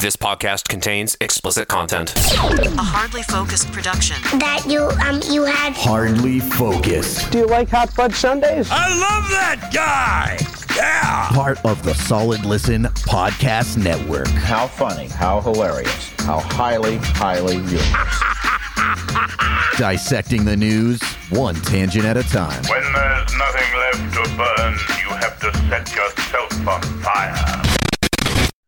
This podcast contains explicit content. A hardly focused production. that you um you had Hardly focused. Do you like hot fudge sundaes? I love that guy. Yeah. Part of the Solid Listen Podcast Network. How funny, how hilarious, how highly, highly humorous. Dissecting the news, one tangent at a time. When there's nothing left to burn, you have to set yourself on fire.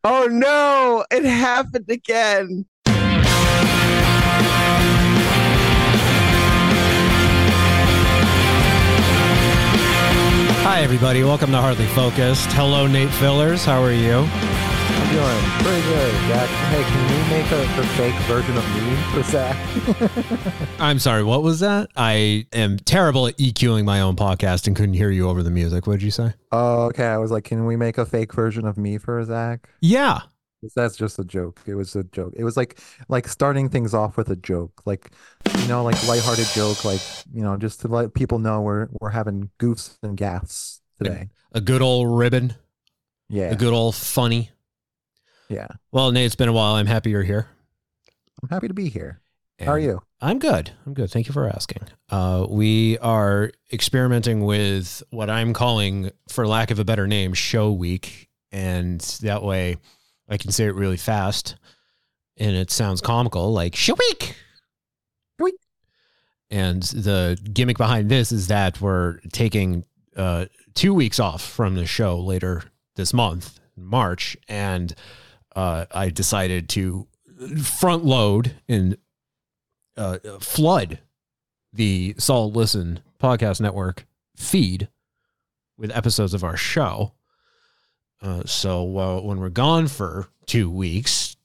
Oh no, it happened again. Hi, everybody. Welcome to Hardly Focused. Hello, Nate Fillers. How are you? I'm doing pretty good, Jack. Hey, can we make a, a fake version of me for Zach? I'm sorry. What was that? I am terrible at EQing my own podcast and couldn't hear you over the music. What did you say? oh, okay. I was like, can we make a fake version of me for Zach? Yeah. That's just a joke. It was a joke. It was like like starting things off with a joke, like you know, like lighthearted joke, like you know, just to let people know we're we're having goofs and gaffs today. A good old ribbon. Yeah, A good old funny. Yeah. Well, Nate, it's been a while. I'm happy you're here. I'm happy to be here. How are you? I'm good. I'm good. Thank you for asking. Uh, we are experimenting with what I'm calling, for lack of a better name, Show Week, and that way I can say it really fast, and it sounds comical, like Show Week. Week. And the gimmick behind this is that we're taking uh, two weeks off from the show later this month, March, and uh, I decided to front load and uh, flood the Solid Listen podcast network feed with episodes of our show. Uh, so uh, when we're gone for two weeks,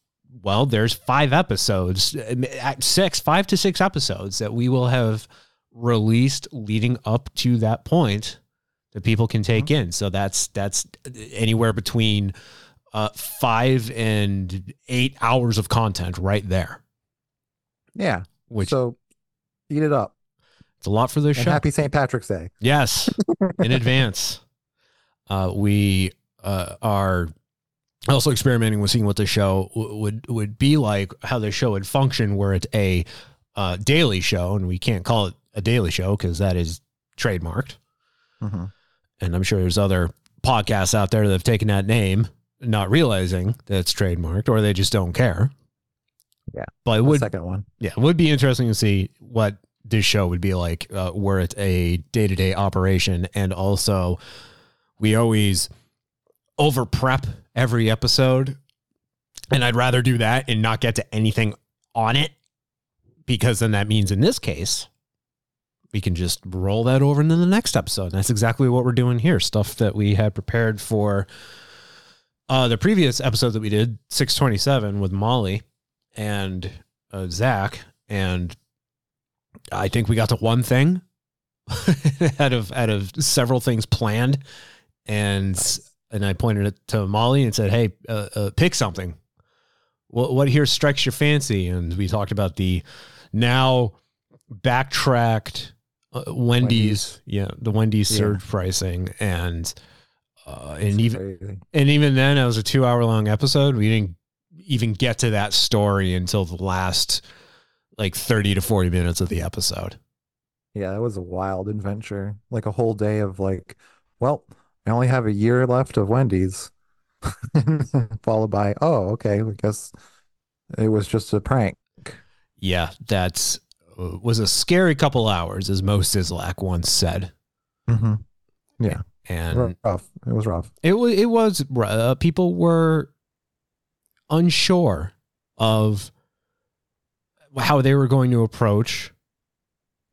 well, there's five episodes, at six, five to six episodes that we will have released leading up to that point that people can take in. So that's that's anywhere between uh, five and eight hours of content right there. Yeah. Which so eat it up. it's a lot for this And show. happy St. Patrick's Day. Yes, in advance. Uh, we uh, are also experimenting with seeing what the show w- would would be like, how the show would function, were it a uh, daily show, and we can't call it a daily show because that is trademarked. Mm-hmm. And I'm sure there's other podcasts out there that have taken that name, not realizing that it's trademarked, or they just don't care. Yeah. but it would second one. yeah, it would be interesting to see what this show would be like uh, were it a day to day operation. And also, we always over prep every episode. And I'd rather do that and not get to anything on it because then that means in this case, we can just roll that over into the next episode. And that's exactly what we're doing here. Stuff that we had prepared for uh, the previous episode that we did, 627 with Molly and uh, Zach, and I think we got to one thing out of out of several things planned, and and I pointed it to Molly and said, "Hey, uh, uh, pick something. What what here strikes your fancy?" And we talked about the now backtracked uh, Wendy's, Wendy's. yeah, the Wendy's Yeah. surge pricing, and uh, and even Crazy. and even then, it was a two hour long episode. We didn't even get to that story until the last like 30 to 40 minutes of the episode. Yeah, that was a wild adventure. Like a whole day of like, well, I only have a year left of Wendy's. Followed by, oh, okay, I guess it was just a prank. Yeah, that's uh, was a scary couple hours, as Mo Sislak once said. Mm-hmm. And Rough. It was rough. it was, it was, uh, people were unsure of how they were going to approach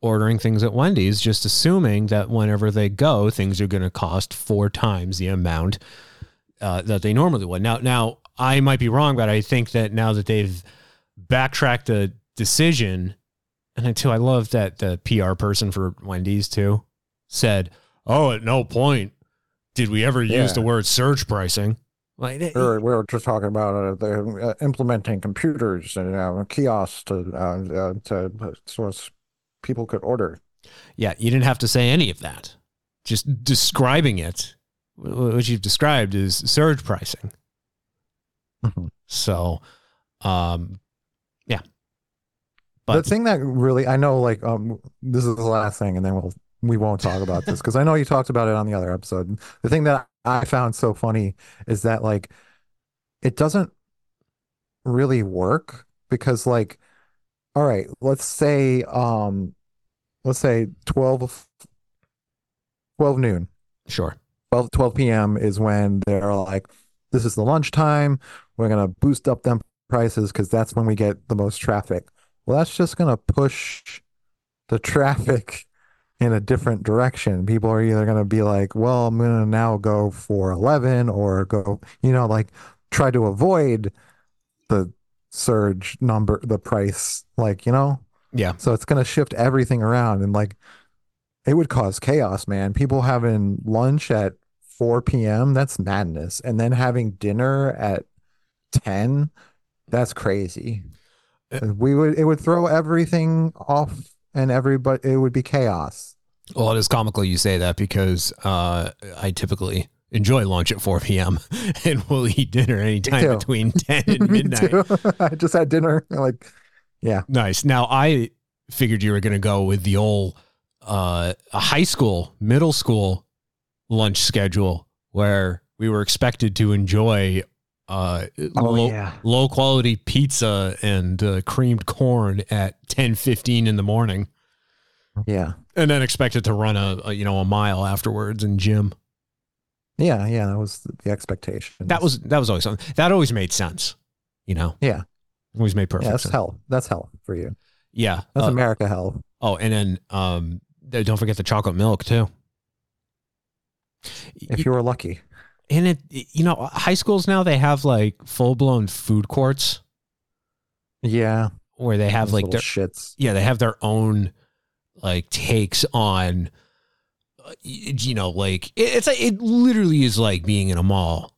ordering things at Wendy's, just assuming that whenever they go, things are going to cost four times the amount uh, that they normally would. Now, now I might be wrong, but I think that now that they've backtracked the decision, and I too, I love that the PR person for Wendy's too said, "Oh, at no point did we ever use Yeah. the word surge pricing." Like, it- We were, just talking about uh, the, uh, implementing computers and uh, kiosks to uh, uh, to so as people could order. Yeah, you didn't have to say any of that. Just describing it, wh- what you've described is surge pricing. Mhm. So, um, yeah. the But thing that really I know, like, um, this is the last thing, and then we'll we won't talk about this because I know you talked about it on the other episode. The thing that I found so funny is that like it doesn't really work because like, all right, let's say um, let's say 12, 12 noon. sure. 12, 12 p.m. is when they're like, this is the lunchtime. We're going to boost up them prices because that's when we get the most traffic. Well, that's just going to push the traffic in a different direction. People are either going to be like, well, I'm going to now go for 11 or go, you know, like try to avoid the surge number, the price, like, you know? Yeah. So it's going to shift everything around and like it would cause chaos, man. People having lunch at 4 p.m., that's madness. And then having dinner at 10, that's crazy. Uh, We would it would throw everything off and everybody it would be chaos. Well, it is comical you say that because uh, I typically enjoy lunch at 4 p.m. and we'll eat dinner anytime between 10 and midnight. I just had dinner. Like, yeah. Nice. Now, I figured you were going to go with the old uh, high school, middle school lunch schedule where we were expected to enjoy uh, low, yeah. low quality pizza and uh, creamed corn at 10:15 in the morning Yeah. and then expected to run a, a you know a mile afterwards in gym. Yeah. Yeah. That was the expectation. That was that was always something. That always made sense. You know. Yeah. Always made perfect yeah, that's sense. hell. That's hell for you. Yeah. That's uh, America hell. oh, and then um don't forget the chocolate milk too. If you were lucky. And it you know high schools now they have like full blown food courts Yeah. where they have those like their shits. yeah they have their own like takes on uh, you know like it- it's like it literally is like being in a mall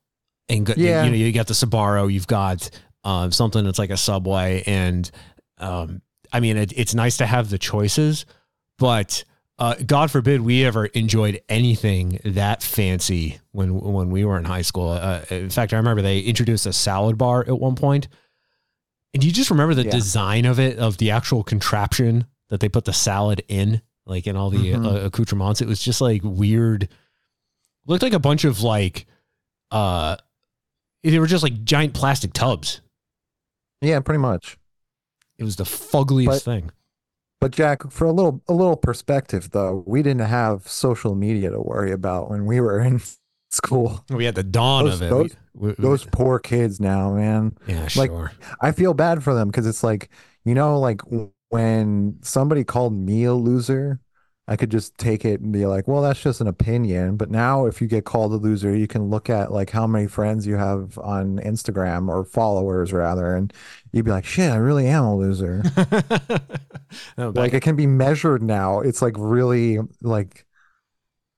and go, Yeah. you know you got the Sbarro you've got um, something that's like a subway and um, I mean it, it's nice to have the choices but uh, God forbid we ever enjoyed anything that fancy when when we were in high school. Uh, in fact, I remember they introduced a salad bar at one point. and do you just remember the Yeah. design of it, of the actual contraption that they put the salad in, like in all the Mhm. uh, accoutrements? It was just like weird. Looked like a bunch of like, uh, they were just like giant plastic tubs. Yeah, pretty much. It was the fuggliest But- thing. But Jack, for a little a little perspective though, we didn't have social media to worry about when we were in school. We had the dawn Those- of it. those- We- we- Those poor kids now, man. yeah, like, sure. I feel bad for them because it's like, you know, like when somebody called me a loser, I could just take it and be like, well, that's just an opinion. But now if you get called a loser, you can look at like how many friends you have on Instagram or followers rather, and you'd be like, shit, I really am a loser. No, like it can be measured now. It's like really like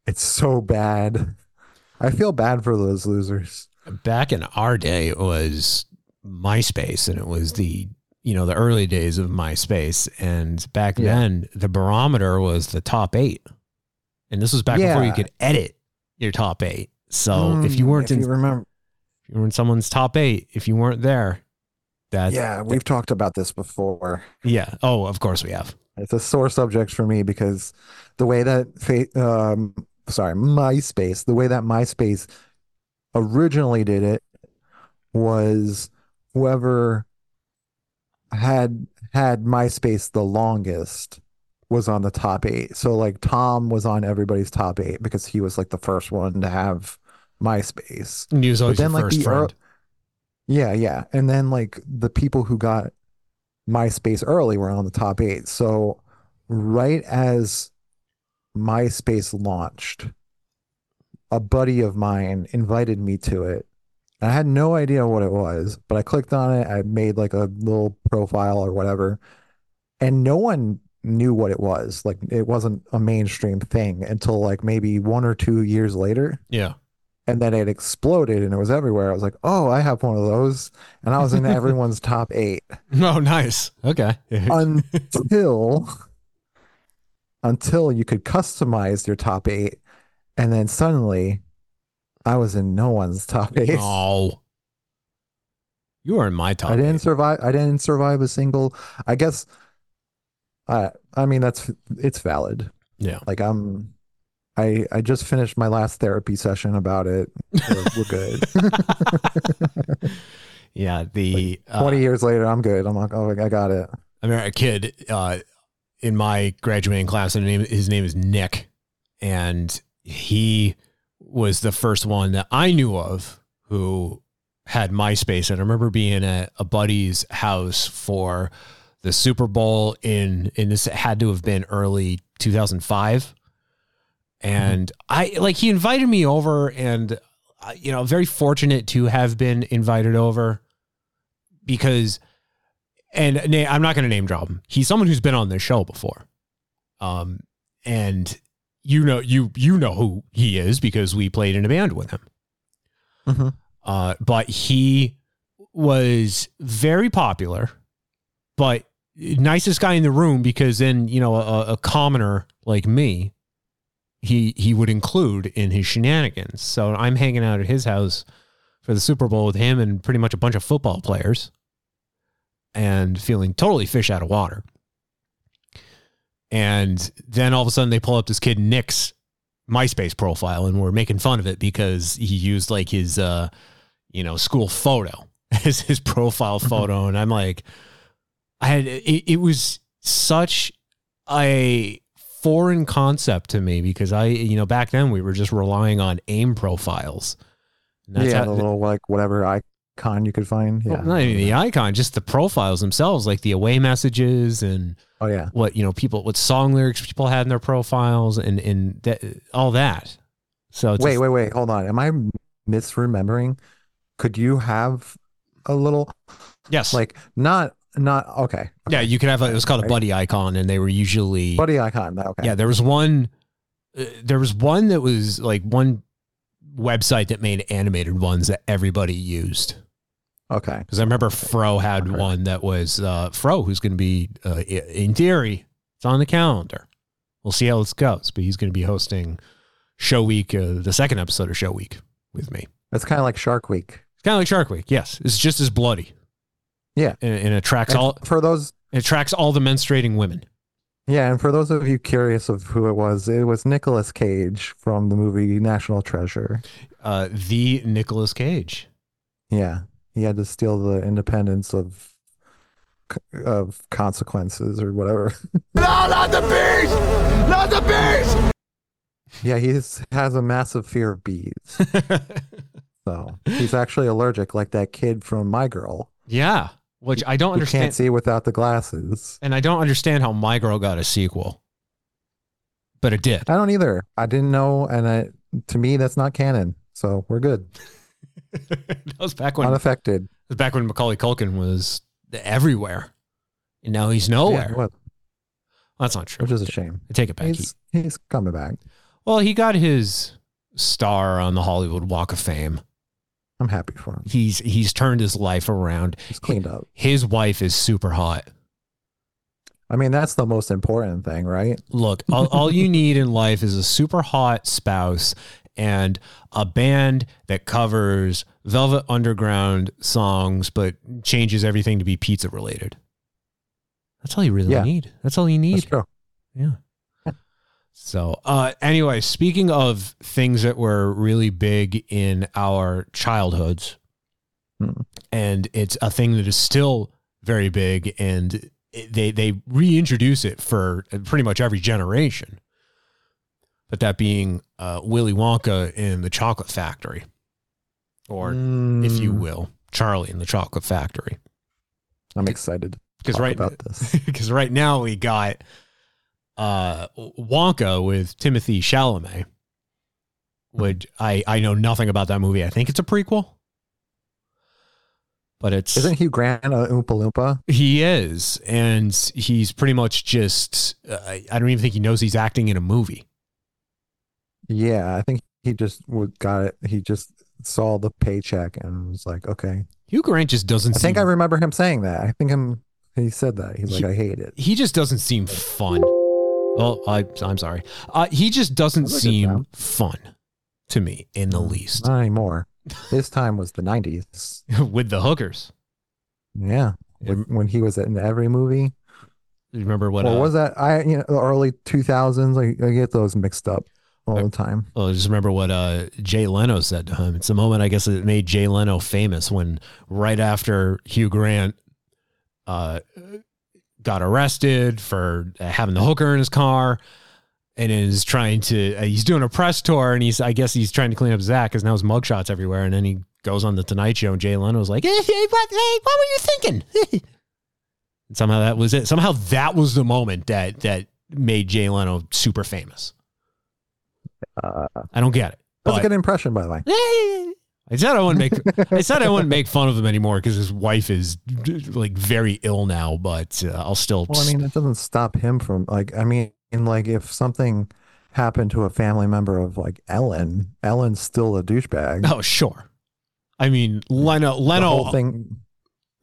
it's so bad. I feel bad for those losers. back in our day, it was MySpace, and it was the you know the early days of MySpace, and back Yeah. then the barometer was the top eight, and this was back before you could edit your top eight. So if you Mm, weren't if in, you remember if you were in someone's top eight, if you weren't there, that Yeah, we've talked about this before. yeah. Oh, of course we have. It's a sore subject for me because the way that um sorry, MySpace, the way that MySpace originally did it was whoever had had MySpace the longest was on the top eight. So like Tom was on everybody's top eight because he was like the first one to have MySpace. And he was always then, your like, first the friend. Yeah, yeah. And then like the people who got MySpace early were on the top eight. So right as MySpace launched, a buddy of mine invited me to it. I had no idea what it was, but I clicked on it. I made like a little profile or whatever, and no one knew what it was. Like it wasn't a mainstream thing until like maybe one or two years later yeah. and then it exploded and it was everywhere. I was like, oh, I have one of those. And I was in everyone's top eight Oh, nice. Okay. until until you could customize your top eight. And then suddenly I was in no one's top eight. oh, You are in my top. I didn't eight. survive. I didn't survive a single. I guess. I I mean that's it's valid. Yeah. Like I'm. I I just finished my last therapy session about it. We're, we're good. Yeah. The uh, Twenty years later, I'm good. I'm like, oh, I got it. I remember a kid uh, in my graduating class, and name, his name is Nick, and he was the first one that I knew of who had MySpace. And I remember being at a buddy's house for the Super Bowl in, in this had to have been early 2005. And I like he invited me over, and uh, you know, very fortunate to have been invited over because and I'm not going to name drop him. He's someone who's been on this show before, um, and you know you you know who he is because we played in a band with him. Mhm. Uh, but he was very popular, but nicest guy in the room because then you know a, a commoner like me, he he would include in his shenanigans. So I'm hanging out at his house for the Super Bowl with him and pretty much a bunch of football players and feeling totally fish out of water. And then all of a sudden they pull up this kid Nick's MySpace profile and we're making fun of it because he used like his uh you know school photo as his profile photo and I'm like I had it, it was such a foreign concept to me because I you know back then we were just relying on AIM profiles. And that's yeah, how- the little like whatever icon you could find. Yeah. well, not even the icon, just the profiles themselves, like the away messages and Oh yeah. what you know people, what song lyrics people had in their profiles, and and that, all that. So it's Wait, just- wait, wait. Hold on. Am I misremembering? Could you have a little yes, like not not okay? yeah, you could have a, it was called a buddy icon, and they were usually Buddy icon. Okay. yeah. There was one, uh, there was one that was like one website that made animated ones that everybody used. Okay. Because I remember Fro had Okay. one that was uh, Fro, who's going to be, uh, in theory, it's on the calendar. We'll see how this goes, but he's going to be hosting Show Week, uh, the second episode of Show Week with me. That's kind of like Shark Week. It's kind of like Shark Week. Yes, it's just as bloody. Yeah. and, and it attracts And all for those it attracts all the menstruating women. Yeah, and for those of you curious of who it was, it was Nicolas Cage from the movie National Treasure. Uh, the Nicolas Cage. Yeah, he had to steal the independence of of consequences or whatever. No, not the bees! Not the bees! Yeah, he has a massive fear of bees. So he's actually allergic, like that kid from My Girl, yeah, which I don't understand, can't see without the glasses. and I don't understand how My Girl got a sequel, but it did. I don't either. I didn't know, and I, to me, that's not canon. So we're good, that was back when unaffected. It was back when Macaulay Culkin was everywhere, and now he's nowhere. Yeah, what- That's not true. which is a shame. I take it back. He- He's he's coming back. well, he got his star on the Hollywood Walk of Fame. I'm happy for him. He's he's turned his life around. He's cleaned up. His wife is super hot. I mean, that's the most important thing, right? Look, all, all you need in life is a super hot spouse and a band that covers Velvet Underground songs but changes everything to be pizza related. That's all you really Yeah. need. That's all you need. That's true. Yeah. So, uh, anyway, speaking of things that were really big in our childhoods, Hmm. and it's a thing that is still very big, and they they reintroduce it for pretty much every generation. But that being uh, Willy Wonka in the Chocolate Factory, or if you Mm, will, Charlie in the Chocolate Factory. I'm excited. Because right about this. because right now we got uh Wonka with Timothée Chalamet, which I I know nothing about that movie. I think it's a prequel, but it's Isn't Hugh Grant a Oompa Loompa? he is, and he's pretty much just uh, I don't even think he knows he's acting in a movie. Yeah, I think he just would got it. He just saw the paycheck and was like, okay. Hugh Grant just doesn't. I think seem, I remember him saying that. I think him. He said that. He's like, He- I hate it. he just doesn't seem fun. Oh, I I'm sorry. Uh, he just doesn't That's a good seem fun to me in the least Not anymore. His time was the 90s. with the hookers. Yeah. When, when he was in every movie. You remember what? Or uh, was that I you know the early two thousands? I, I get those mixed up all the time. Well, I just remember what uh, Jay Leno said to him. It's the moment I guess that made Jay Leno famous when right after Hugh Grant uh, got arrested for having the hooker in his car and is trying to uh, he's doing a press tour and he's I guess he's trying to clean up Zach because now his mugshots everywhere and then he goes on the Tonight Show and Jay Leno's like, hey, hey, what, hey, what were you thinking? somehow that was it. Somehow that was the moment that that made Jay Leno super famous. Uh, I don't get it. that's a but- good impression, by the way. I said I wouldn't make. I said I wouldn't make fun of him anymore because his wife is like very ill now. But uh, I'll still. Well, I mean, it doesn't stop him from like. I mean, like if something happened to a family member of like Ellen, Ellen's still a douchebag. oh sure. I mean, Leno. Leno. thing.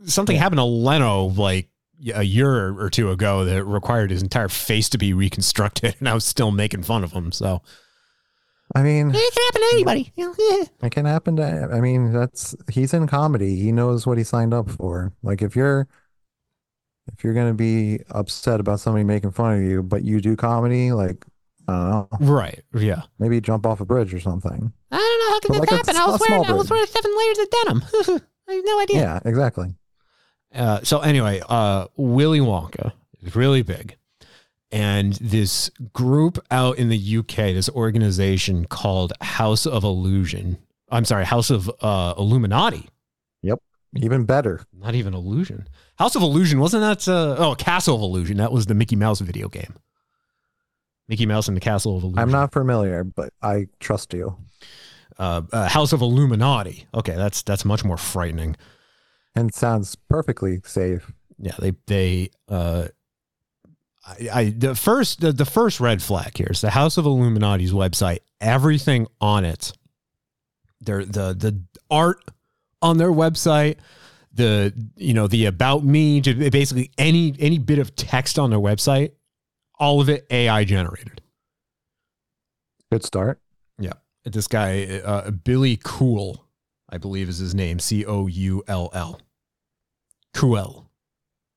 something happened to Leno like a year or two ago that required his entire face to be reconstructed, and I was still making fun of him. So I mean, it can happen to anybody. it can happen to. I mean, that's he's in comedy. He knows what he signed up for. Like if you're. If you're gonna be upset about somebody making fun of you, but you do comedy, like I don't know, Right. Yeah. maybe jump off a bridge or something. I don't know how can But that like a s- a small bridge. seven layers of denim. I have no idea. Yeah, exactly. Uh, so anyway, uh, Willy Wonka is really big, and this group out in the UK, this organization called House of Illusion. I'm sorry, House of uh, Illuminati. Yep, even better. Not even illusion. House of Illusion wasn't that? Uh, oh, Castle of Illusion. That was the Mickey Mouse video game. Mickey Mouse and the Castle of Illusion. I'm not familiar, but I trust you. Uh, uh, House of Illuminati. Okay, that's that's much more frightening. And sounds perfectly safe. Yeah, they they uh I, I the first the, the first red flag here is the House of Illuminati's website. Everything on it, their the the art on their website, the you know the about me, basically any any bit of text on their website, all of it AI generated. Good start. Yeah, this guy uh, Billy Coull, I believe is his name, C O U L L. Cool.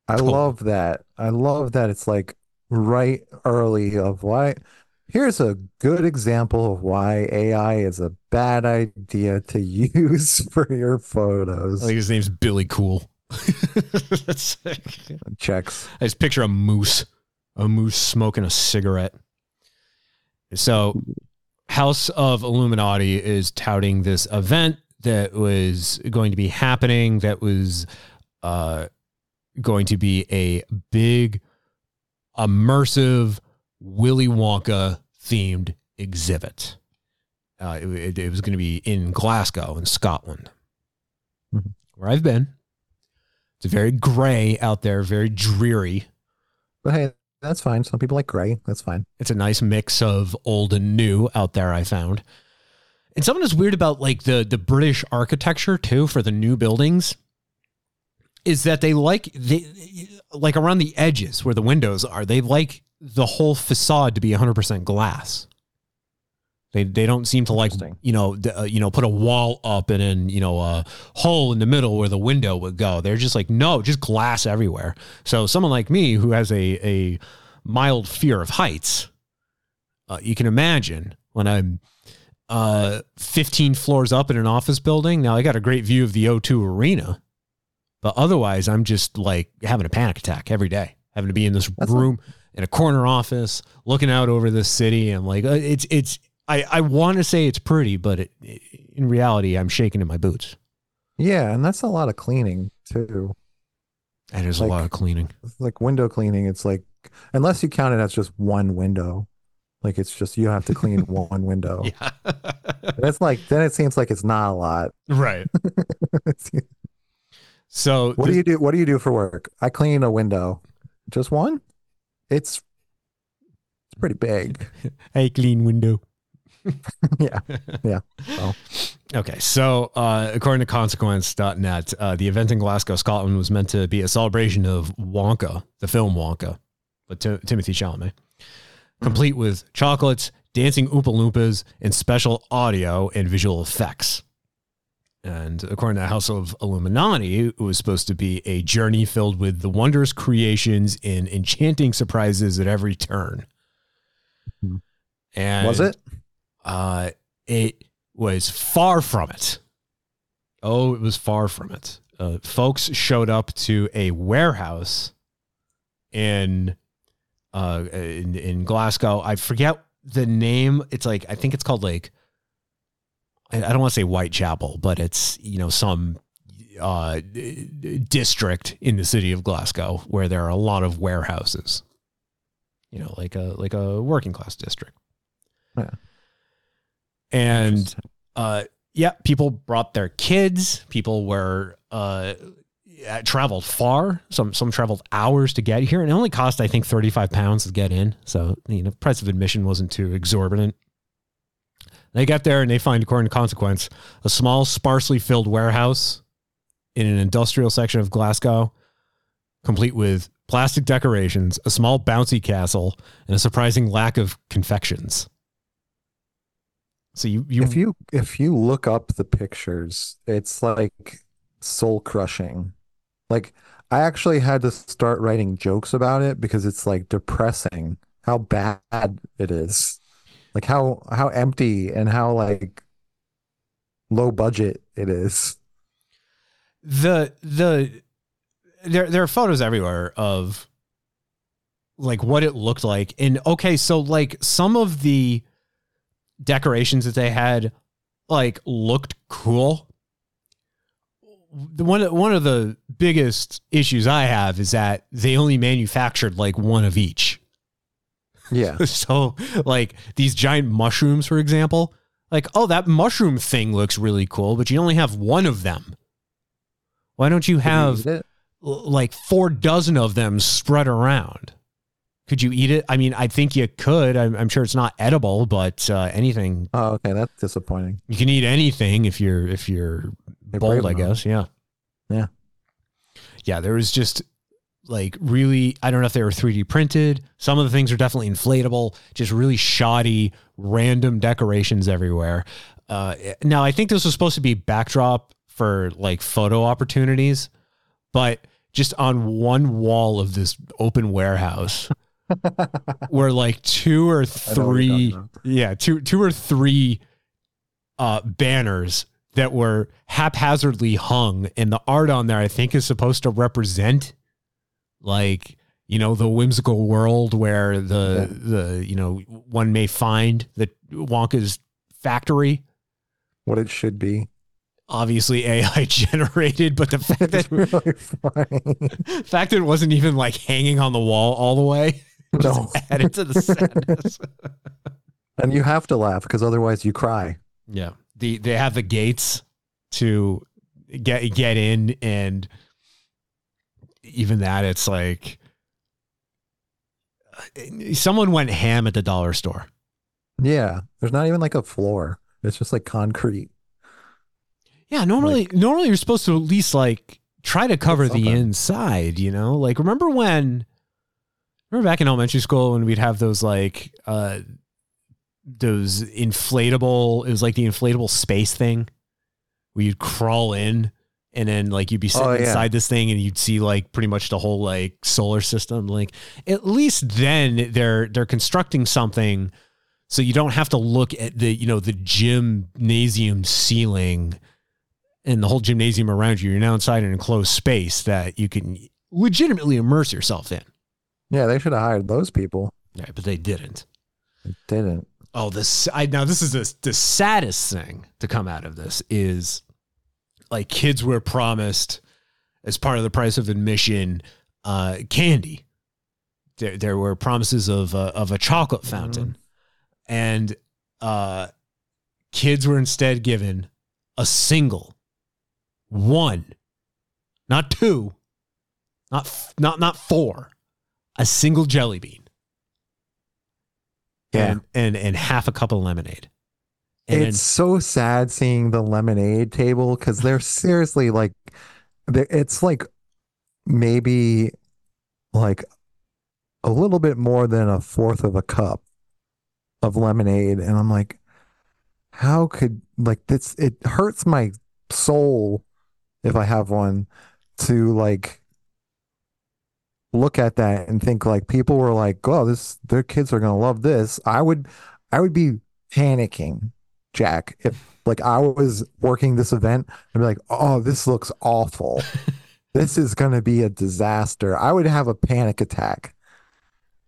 I love that. I love that it's like right early of why. Here's a good example of why AI is a bad idea to use for your photos. I think his name's Billy Coull. That's Checks. I just picture a moose, a moose smoking a cigarette. So, House of Illuminati is touting this event that was going to be happening. That was uh, going to be a big, immersive Willy Wonka themed exhibit. Uh, it, it- was going to be in Glasgow, in Scotland, Mhm. where I've been. It's very gray out there, very dreary. But hey, that's fine. Some people like gray. That's fine. It's a nice mix of old and new out there. I found, and something that's weird about like the the British architecture too for the new buildings is that they like they like around the edges where the windows are. They like the whole facade to be 100% glass. They they don't seem to like you know uh, you know put a wall up and then you know a hole in the middle where the window would go. They're just like no, just glass everywhere. So someone like me who has a a mild fear of heights, uh, you can imagine when I'm uh 15 floors up in an office building. Now I got a great view of the O2 arena, but otherwise I'm just like having a panic attack every day, having to be in this That's room in a corner office looking out over the city. I'm like, uh, it's it's. I, I want to say it's pretty, but it, in reality, I'm shaking in my boots. Yeah, and that's a lot of cleaning too. And there's Like- a lot of cleaning. Like window cleaning. It's like unless you count it as just one window, like it's just you have to clean one window. Yeah. That's like then it seems like it's not a lot. right. So what do you do? What do you do for work? I clean a window. Just one? It's it's pretty big. Hey, clean window. yeah. Yeah. So Okay, so uh, according to consequence.net, uh, the event in Glasgow, Scotland was meant to be a celebration of Wonka, the film Wonka, but Ti- Timothée Chalamet, complete with chocolates, dancing Oompa Loompas, and special audio and visual effects. And according to the House of Illuminati, it was supposed to be a journey filled with the wondrous creations and enchanting surprises at every turn. Mhm. And Was it? Uh, it was far from it. Oh, it was far from it. Uh, folks showed up to a warehouse in uh in, in Glasgow. I forget the name. It's like I think it's called like I don't want to say Whitechapel, but it's you know some uh district in the city of Glasgow where there are a lot of warehouses. You know, like a like a working class district. Yeah. And uh yeah, people brought their kids. People were uh uh, traveled far. Some some traveled hours to get here, and it only cost I think thirty five pounds to get in. So you know, price of admission wasn't too exorbitant. They get there and they find, according to Consequence, a small, sparsely filled warehouse in an industrial section of Glasgow, complete with plastic decorations, a small bouncy castle, and a surprising lack of confections. So you you if you if you look up the pictures, it's like soul crushing. Like I actually had to start writing jokes about it because it's like depressing how bad it is. Like how how empty and how like low budget it is. the the there there are photos everywhere of like what it looked like. And okay so like some of the decorations that they had like looked cool. One one of the biggest issues i have is that they only manufactured like one of each Yeah. so like these giant mushrooms for example like oh that mushroom thing looks really cool but you only have one of them why don't you have l- like four dozen of them spread around could you eat it i mean i think you could i'm, I'm sure it's not edible but uh, anything Oh, okay, that's disappointing. you can eat anything if you're if you're You're bold i enough. guess yeah Yeah. yeah there was just like really i don't know if they were 3d printed. Some of the things are definitely inflatable just really shoddy random decorations everywhere. Uh, now i think this was supposed to be backdrop for like photo opportunities but just on one wall of this open warehouse were like two or I know what you're three yeah two two or three uh banners that were haphazardly hung and the art on there i think is supposed to represent like you know the whimsical world where the the you know one may find the wonka's factory What it should be. obviously ai generated but the fact that really fact that it wasn't even like hanging on the wall all the way No. added to the sadness And you have to laugh because otherwise you cry. Yeah. The they have the gates to get get in and even that it's like someone went ham at the dollar store. Yeah. There's not even like a floor. It's just like concrete. Yeah, normally normally you're supposed to at least like try to cover the inside, you know? Like remember when remember back in elementary school when we'd have those like uh those inflatable it was like the inflatable space thing where you'd crawl in and then like you'd be oh, sitting Oh, yeah. inside this thing and you'd see like pretty much the whole like solar system like at least then they're they're constructing something so you don't have to look at the you know the gymnasium ceiling and the whole gymnasium around you you're now inside an enclosed space that you can legitimately immerse yourself in Yeah, they should have hired those people. right but they didn't They didn't. Oh, this I now this is the the saddest thing to come out of this is like kids were promised as part of the price of admission uh candy. There there were promises of uh, of a chocolate fountain and uh kids were instead given a single one not two not f- not not four a single jelly bean Yeah. and and and half a cup of lemonade. And it's so sad seeing the lemonade table because they're seriously like, they- it's like maybe like a little bit more than a fourth of a cup of lemonade. And I'm like, how could like this? It hurts my soul, if I have one, to like look at that and think like people were like, "Oh, this their kids are gonna love this." I would, I would be panicking, Jack, if like I was working this event. I'd be like, "Oh, this looks awful. this is gonna be a disaster." I would have a panic attack.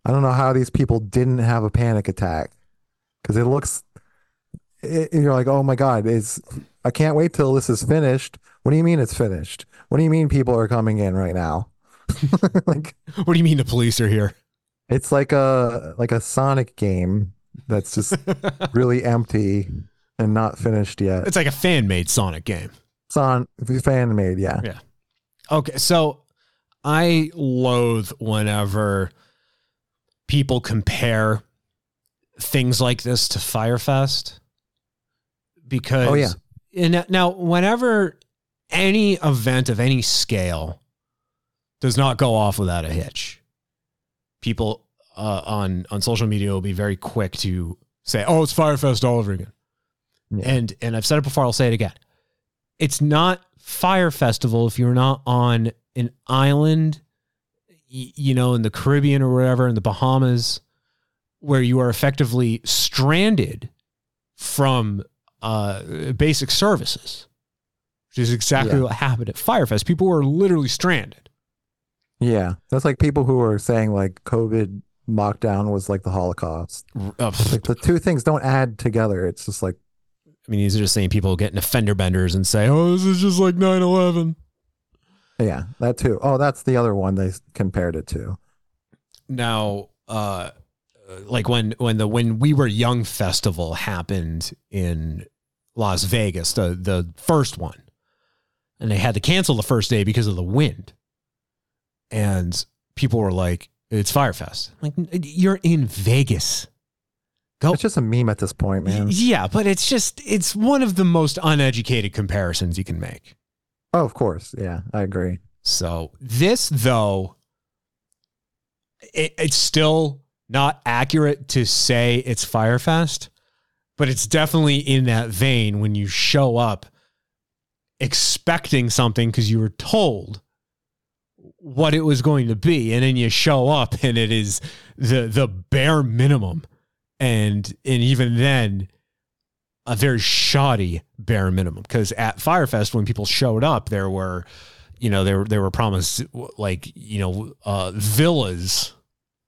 I don't know how these people didn't have a panic attack because it looks. It, you're like, "Oh my god, it's." I can't wait till this is finished. What do you mean it's finished? What do you mean people are coming in right now? like What do you mean the police are here? it's like a like a Sonic game that's just really empty and not finished yet. It's like a fan made Sonic game. Son fan made, yeah. Yeah. Okay, so I loathe whenever people compare things like this to Fyre Fest because Oh, yeah. and now whenever any event of any scale does not go off without a hitch, people uh, on on social media will be very quick to say, "Oh, it's Fyre Fest all over again." Yeah. And and I've said it before, I'll say it again. It's not Fyre Festival if you're not on an island, you know, in the Caribbean or wherever, in the Bahamas, where you are effectively stranded from uh, basic services, which is exactly Yeah. what happened at Fyre Fest. People were literally stranded. Yeah. That's like people who are saying like COVID lockdown was like the Holocaust. Uh, Like the two things don't add together. It's just like I mean, these are just saying people get into fender benders and say, oh, this is just like 9 11. yeah, that too. Oh, that's the other one they compared it to. now uh like when when the when we were young festival happened in Las Vegas the the first one and they had to cancel the first day because of the wind and people were like it's Fyre Fest like you're in Vegas go It's just a meme at this point, man. yeah but it's just it's one of the most uneducated comparisons you can make Oh, of course. Yeah, I agree. So this though, it, it's still not accurate to say it's Fyre Fest, but it's definitely in that vein when you show up expecting something because you were told what it was going to be, and then you show up and it is the the bare minimum, and and even then. A very shoddy bare minimum because at Fyre Fest, when people showed up, there were you know there they were promised like you know uh villas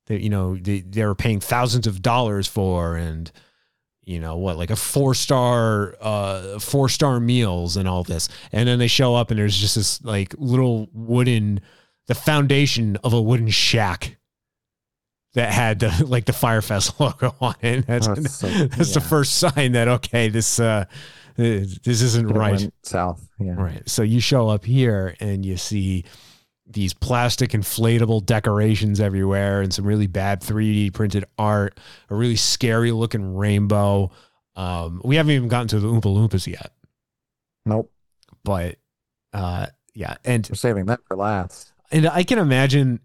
that you know they, they were paying thousands of dollars for and you know what like a four star uh four star meals and all this and then they show up and there's just this like little wooden the foundation of a wooden shack that had the, like the Fyre Fest logo on it that's, Oh, it's so- that's the first sign that okay this uh this isn't It right south. Yeah. Right. So you show up here and you see these plastic inflatable decorations everywhere and some really bad 3D printed art, a really scary looking rainbow. Um, we haven't even gotten to the Oompa Loompas yet, Nope. but uh, yeah. And We're saving that for last. and I can imagine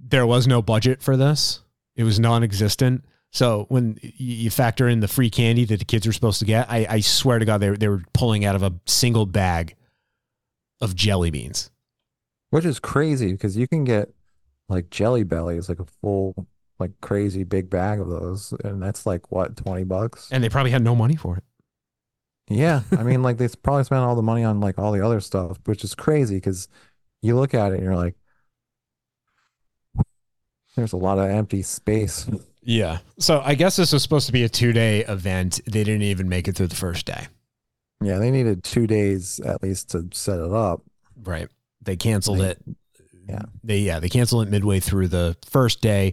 there was no budget for this. It was non-existent. So when you factor in the free candy that the kids were supposed to get, I, I swear to God, they, they were pulling out of a single bag of jelly beans. Which is crazy because you can get like jelly bellies, like a full, like crazy big bag of those. And that's like what, 20 bucks? And they probably had no money for it. Yeah. I mean, like they probably spent all the money on like all the other stuff, which is crazy because you look at it and you're like, there's a lot of empty space. Yeah. So I guess this was supposed to be a two day event. They didn't even make it through the first day. Yeah. They needed two days at least to set it up. Right. They canceled They- it. yeah. They yeah, they canceled it midway through the first day.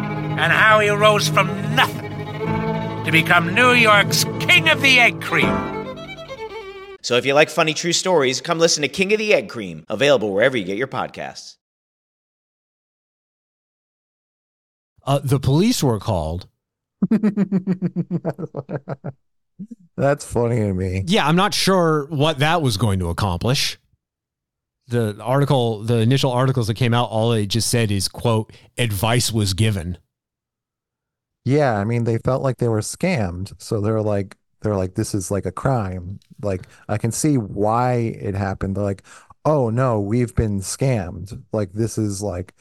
and how he rose from nothing to become New York's King of the Egg Cream. So if you like funny true stories, come listen to King of the Egg Cream, available wherever you get your podcasts. Uh, the police were called. That's funny to me. Yeah, I'm not sure what that was going to accomplish. The article, the initial articles that came out, all they just said is, quote, advice was given. Yeah, I mean, they felt like they were scammed. So they're like, they're like, this is like a crime. Like, I can see why it happened. They're like, oh no, we've been scammed. Like, this is like,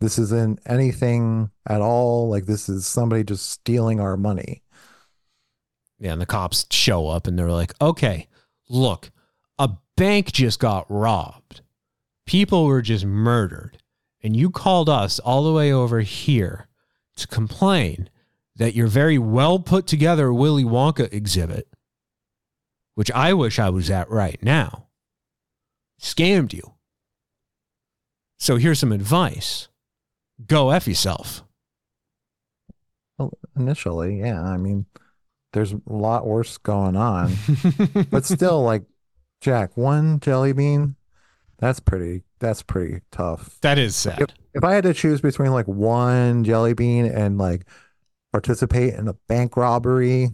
this isn't anything at all. Like, this is somebody just stealing our money. Yeah, and the cops show up and they're like, okay, look, a bank just got robbed. People were just murdered. And you called us all the way over here to complain that your very well put together Willy Wonka exhibit, which I wish I was at right now, scammed you. So here's some advice go F yourself. Well, initially, yeah. I mean, there's a lot worse going on. but still, like, Jack, one jelly bean, that's pretty, that's pretty tough. That is sad. If, if I had to choose between like one jelly bean and like participate in a bank robbery,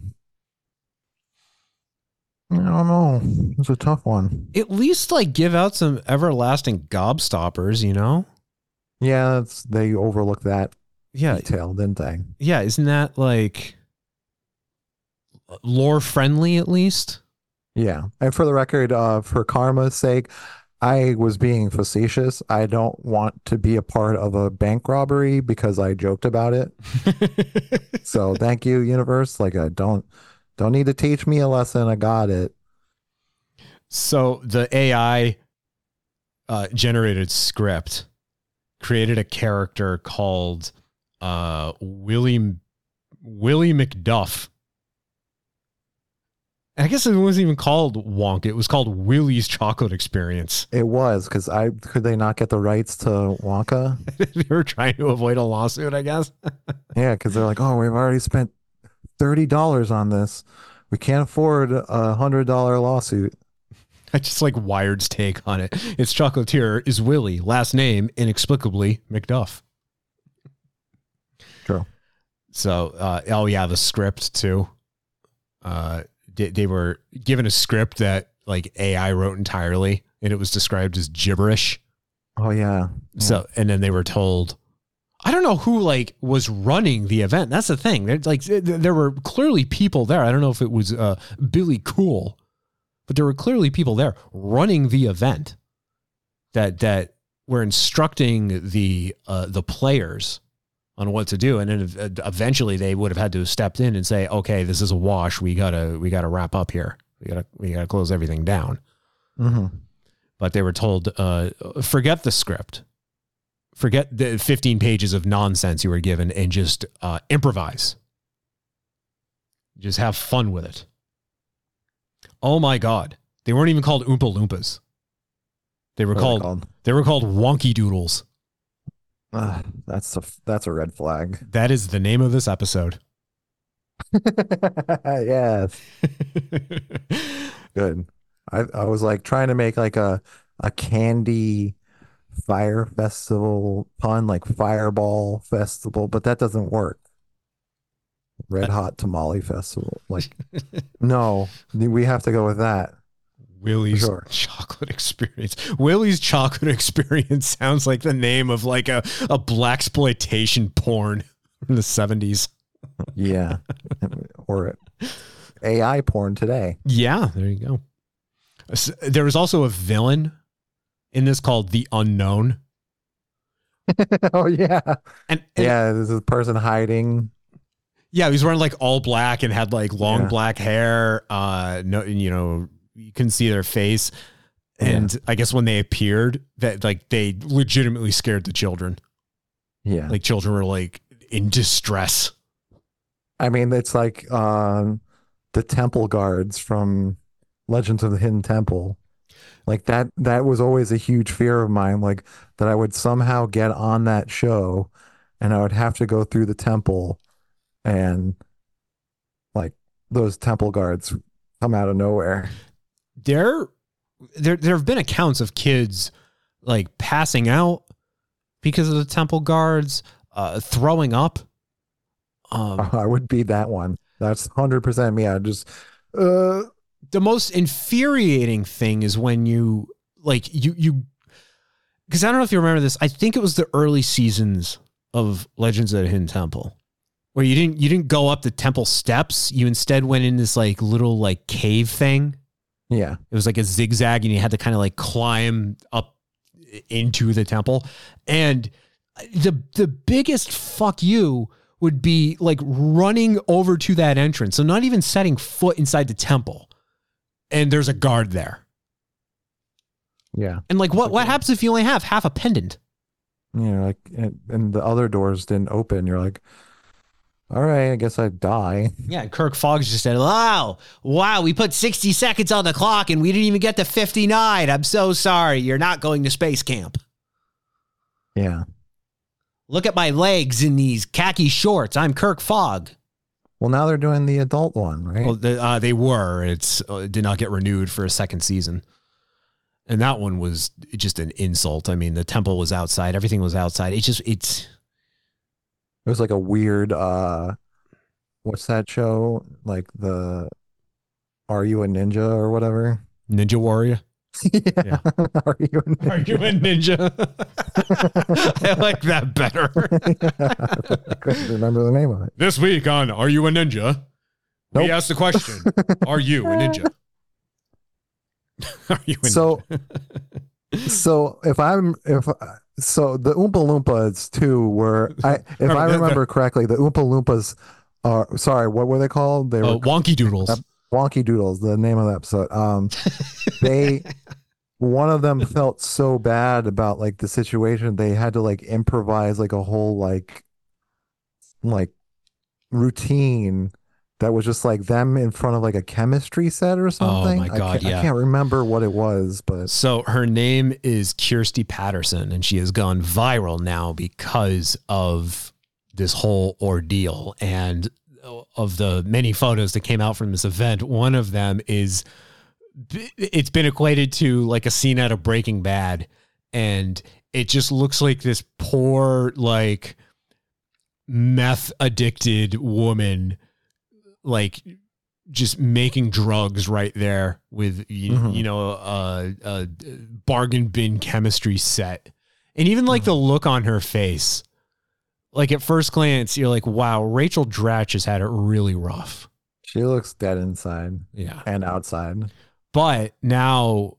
I don't know. It's a tough one. At least like give out some everlasting gobstoppers, you know? Yeah, that's, they overlook that yeah. detail, didn't they? Yeah, isn't that like lore friendly at least? Yeah. And for the record, uh, for karma's sake, I was being facetious. I don't want to be a part of a bank robbery because I joked about it. so thank you, universe. Like I don't don't need to teach me a lesson. I got it. So the AI uh, generated script created a character called uh, Willie Willie McDuff. I guess it wasn't even called Wonka. It was called Willie's Chocolate Experience. It was because I could they not get the rights to Wonka? they were trying to avoid a lawsuit, I guess. yeah, because they're like, oh, we've already spent thirty dollars on this. We can't afford a hundred dollar lawsuit. I just like Wired's take on it. Its chocolatier is Willie, last name inexplicably McDuff. True. So, uh, oh yeah, the script too. Uh, they, they were given a script that like AI wrote entirely, and it was described as gibberish. Oh yeah. yeah. So, and then they were told, I don't know who like was running the event. That's the thing. There's like there were clearly people there. I don't know if it was uh, Billy Coull, but there were clearly people there running the event that that were instructing the uh, the players on what to do, and then eventually they would have had to have stepped in and say, "Okay, this is a wash. We gotta we gotta wrap up here. We gotta we gotta close everything down." Mm-hmm. But they were told, uh, "Forget the script." forget the 15 pages of nonsense you were given and just uh, improvise. Just have fun with it. Oh my God. They weren't even called Oompa Loompas. They were called, called, they were called Wonky Doodles. Uh, that's a that's a red flag. That is the name of this episode. yes. Good. I I was like trying to make like a a candy Fyre festival pun, like fireball festival, but that doesn't work. Red hot tamale festival. Like no, we have to go with that. Willie's Sure. chocolate experience. Willie's chocolate experience sounds like the name of like a, a blaxploitation porn from the seventies. Yeah. or AI porn today. Yeah, there you go. There was also a villain in this called the Unknown. oh yeah. And, yeah, this is a person hiding. Yeah, he was wearing like all black and had like long Yeah. black hair. Uh, no, you know, you couldn't see their face. And I guess when they appeared, that like they legitimately scared the children. Yeah. Like children were like in distress. I mean, it's like um, the temple guards from Legends of the Hidden Temple. Like that that was always a huge fear of mine, like that I would somehow get on that show and I would have to go through the temple and like those temple guards come out of nowhere. There, there, there have been accounts of kids like passing out because of the temple guards, uh, throwing up. Um, I would be that one. That's 100% me. I just uh the most infuriating thing is when you like you you because I don't know if you remember this. I think it was the early seasons of Legends of the Hidden Temple where you didn't you didn't go up the temple steps. You instead went in this like little like cave thing. Yeah. It was like a zigzag, and you had to kind of like climb up into the temple. And the the biggest fuck you would be like running over to that entrance. So not even setting foot inside the temple. And there's a guard there. Yeah. And like what what happens if you only have half a pendant? You know, like and, and the other doors didn't open. You're like, all right, I guess I die. Yeah, Kirk Foggs just said, Wow, wow, we put 60 seconds on the clock and we didn't even get to 59. I'm so sorry. You're not going to space camp. Yeah. Look at my legs in these khaki shorts. I'm Kirk Fogg. Well, now they're doing the adult one, right? Well, the, uh, they were. It's uh, it did not get renewed for a second season, and that one was just an insult. I mean, the temple was outside. Everything was outside. It just it's It was like a weird uh what's that show? Like the Are You a Ninja or whatever? Ninja Warrior. yeah. Are you a ninja? Are you a ninja? I like that better. I couldn't remember the name of it. This week on Are You a Ninja? Nope. We asked the question: Are you a ninja? Are you a So so if I'm if so the Oompa Loompas too were I if I remember correctly, the Oompa Loompas are sorry, what were they called? They Uh, were wonky Doodles. Uh, Wonky Doodles, the name of the episode. Um, they, one of them felt so bad about like the situation, they had to like improvise like a whole like, like routine that was just like them in front of like a chemistry set or something. Oh my I God, can't, yeah. I can't remember what it was, but So her name is Kirsty Paterson, and she has gone viral now because of this whole ordeal. And uh, of the many photos that came out from this event, one of them is it's been equated to like a scene out of Breaking Bad, and it just looks like this poor like meth addicted woman like just making drugs right there with you, Mhm. you know a, a bargain bin chemistry set and even like the look on her face like at first glance you're like wow rachel dratch has had it really rough she looks dead inside yeah and outside. but now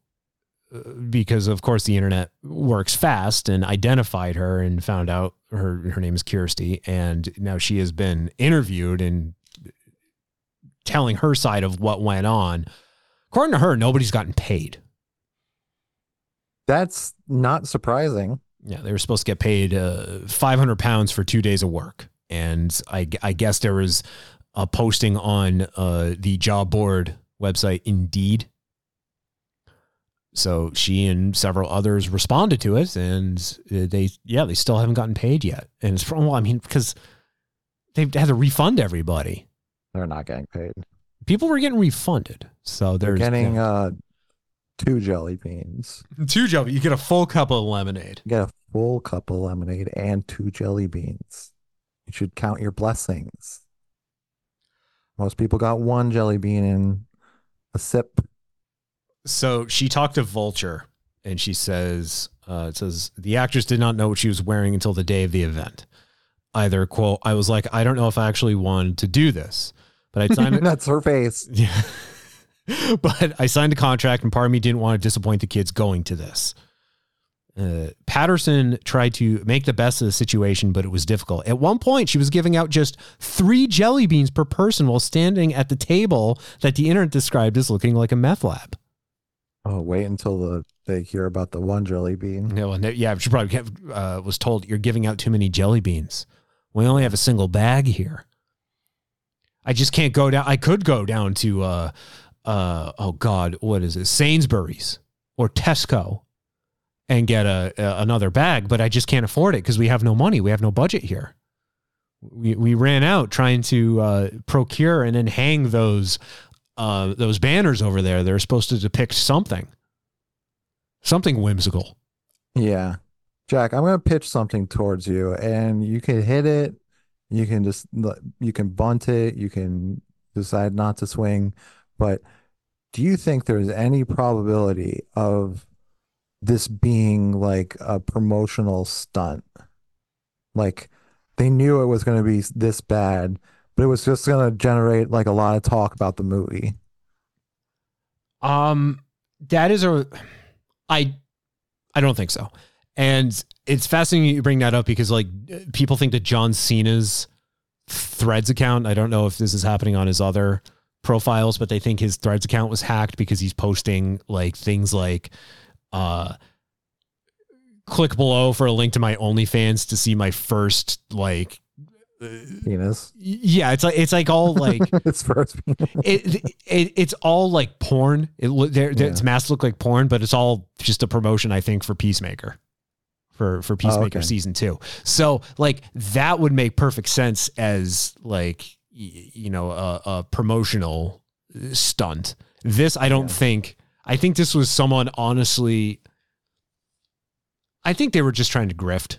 uh, because of course the internet works fast and identified her and found out her her name is Kirsty and now she has been interviewed and telling her side of what went on. According to her nobody's gotten paid. That's not surprising. yeah they were supposed to get paid uh, 500 pounds for two days of work. And I, I guess there was a posting on uh, the job board website indeed. So she and several others responded to it and they yeah they still haven't gotten paid yet. And it's from well i mean because they've had to refund everybody They're not getting paid. People were getting refunded, so They're getting uh two jelly beans. two jelly. You get a full cup of lemonade. You get a full cup of lemonade and two jelly beans. You should count your blessings. Most people got one jelly bean and a sip. So she talked to Vulture, and she says, uh, "It says the actress did not know what she was wearing until the day of the event. Either quote, I was like, I don't know if I actually wanted to do this, but I signed. That's her face. Yeah. but I signed a contract, and part of me didn't want to disappoint the kids going to this. Uh, Paterson tried to make the best of the situation, but it was difficult. At one point, she was giving out just three jelly beans per person while standing at the table that the internet described as looking like a meth lab. Oh, wait until the they hear about the one jelly bean. No, and yeah, she probably kept, uh, was told you're giving out too many jelly beans. We only have a single bag here. I just can't go down. I could go down to, uh, uh, oh God, what is it? Sainsbury's or Tesco and get a, a another bag, but I just can't afford it because we have no money. We have no budget here. We we ran out trying to uh, procure and then hang those uh, those banners over there. They're supposed to depict something, something whimsical. Yeah. Jack, I'm going to pitch something towards you and you can hit it. You can just, you can bunt it. You can decide not to swing. But do you think there's any probability of this being like a promotional stunt? Like they knew it was going to be this bad, but it was just going to generate like a lot of talk about the movie. Um, that is a, I, I don't think so. And it's fascinating you bring that up because like people think that John Cena's Threads account. I don't know if this is happening on his other profiles, but they think his Threads account was hacked because he's posting like things like, uh, click below for a link to my OnlyFans to see my first like penis. Yeah, it's like it's like all like it's first it, it it's all like porn. It look there Yeah. it's masked look like porn, but it's all just a promotion I think for Peacemaker. For for oh, Peacemaker okay. season 2. So like that would make perfect sense as like y- you know a, a promotional stunt. This I don't think I think this was someone honestly I think they were just trying to grift